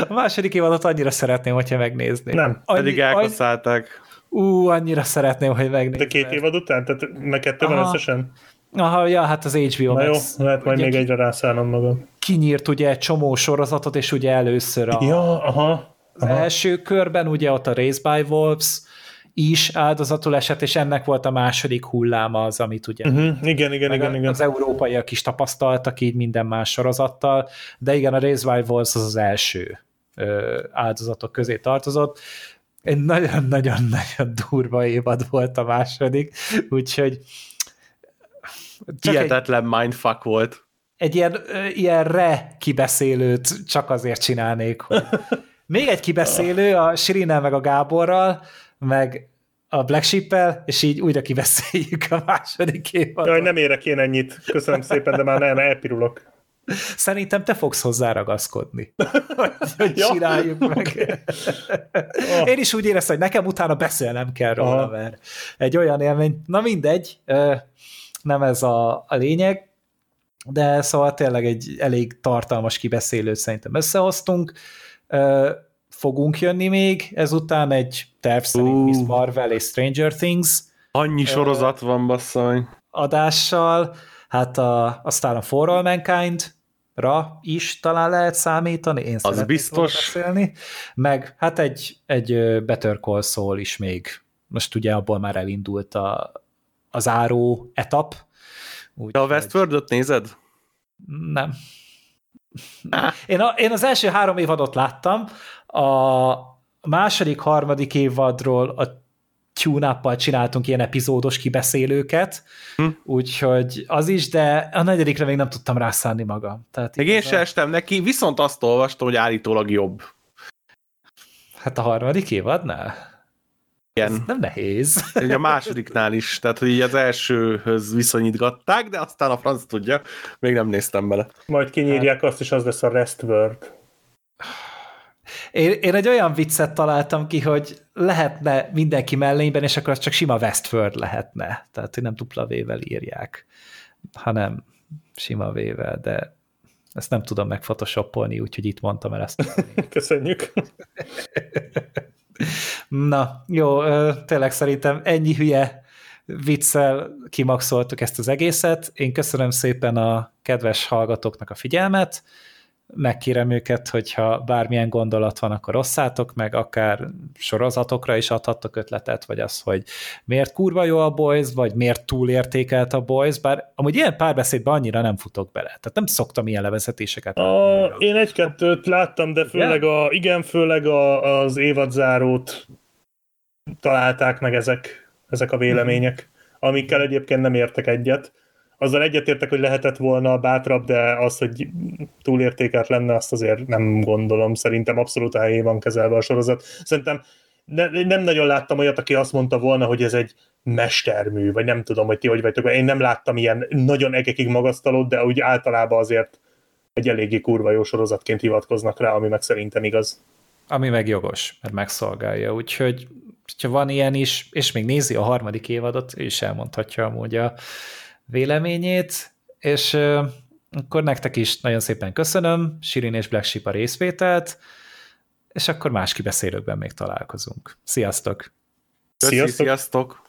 A második évadot annyira szeretném, hogyha megnézni. Nem. Annyi, Pedig elkaszálták. Ú, annyira szeretném, hogy megnézni. De két évad után? Tehát meg kettő van összesen? Aha, ja, hát az HBO Na Max. jó, lehet majd ugye, még egyre rászállnom magam. Kinyírt ugye egy csomó sorozatot, és ugye először a, ja, aha, az aha. első körben ugye ott a Race by Wolves, is áldozatul esett, és ennek volt a második hulláma az, amit ugye uh-huh. igen, igen, igen, igen. az európaiak is tapasztaltak így minden más sorozattal, de igen, a Race by Wolves az az első ö, áldozatok közé tartozott. Egy nagyon-nagyon-nagyon durva évad volt a második, úgyhogy Hihetetlen egy, mindfuck volt. Egy ilyen, ilyen re kibeszélőt csak azért csinálnék, hogy még egy kibeszélő a Sirinel meg a Gáborral, meg a Black sheep és így újra kiveszéljük a második évadot. Jaj, nem érek én ennyit. Köszönöm szépen, de már nem, elpirulok. Szerintem te fogsz hozzá ragaszkodni, hogy, hogy ja. csináljuk meg. Oh. Én is úgy éreztem, hogy nekem utána beszélnem kell róla, oh. mert egy olyan élmény, na mindegy, nem ez a, a lényeg, de szóval tényleg egy elég tartalmas kibeszélőt szerintem összehoztunk fogunk jönni még, ezután egy terv szerint uh. Miss Marvel és Stranger Things. Annyi sorozat uh, van, basszony. Adással, hát a, aztán a For All Mankind, ra is talán lehet számítani, én az biztos. beszélni, meg hát egy, egy Better Call Saul is még, most ugye abból már elindult a, az áró etap. Úgy, De a Westworld-öt nézed? Nem. Én, a, én az első három évadot láttam, a második, harmadik évadról a tune csináltunk ilyen epizódos kibeszélőket, hm. úgyhogy az is, de a negyedikre még nem tudtam rászállni magam. Tehát még én se estem neki, viszont azt olvastam, hogy állítólag jobb. Hát a harmadik évadnál? Igen. Ez nem nehéz. Ugye a másodiknál is, tehát hogy így az elsőhöz viszonyítgatták, de aztán a franc tudja, még nem néztem bele. Majd kinyírják hát. azt, és az lesz a Restword. Én, én egy olyan viccet találtam ki, hogy lehetne mindenki mellényben, és akkor az csak sima Westford lehetne. Tehát, hogy nem dupla V-vel írják, hanem sima V-vel, de ezt nem tudom megphotoshopolni, úgyhogy itt mondtam el ezt. Köszönjük. Na, jó, tényleg szerintem ennyi hülye viccel kimaxoltuk ezt az egészet. Én köszönöm szépen a kedves hallgatóknak a figyelmet, megkérem őket, hogyha bármilyen gondolat van, akkor osszátok meg, akár sorozatokra is adhattok ötletet, vagy az, hogy miért kurva jó a Boys, vagy miért túlértékelt a Boys, bár amúgy ilyen párbeszédben annyira nem futok bele. Tehát nem szoktam ilyen levezetéseket. A, én egy-kettőt láttam, de főleg a, igen, főleg a, az évadzárót találták meg ezek, ezek a vélemények, amikkel egyébként nem értek egyet azzal egyetértek, hogy lehetett volna bátrabb, de az, hogy túlértékelt lenne, azt azért nem gondolom. Szerintem abszolút a helyén van kezelve a sorozat. Szerintem ne, nem nagyon láttam olyat, aki azt mondta volna, hogy ez egy mestermű, vagy nem tudom, hogy ti hogy vagytok. Én nem láttam ilyen nagyon egekig magasztalót, de úgy általában azért egy eléggé kurva jó sorozatként hivatkoznak rá, ami meg szerintem igaz. Ami meg jogos, mert megszolgálja, úgyhogy ha van ilyen is, és még nézi a harmadik évadot, és elmondhatja amúgy a véleményét, és akkor nektek is nagyon szépen köszönöm, Sirin és Black Sheep a részvételt, és akkor más kibeszélőkben még találkozunk. Sziasztok! Köszi, sziasztok! sziasztok.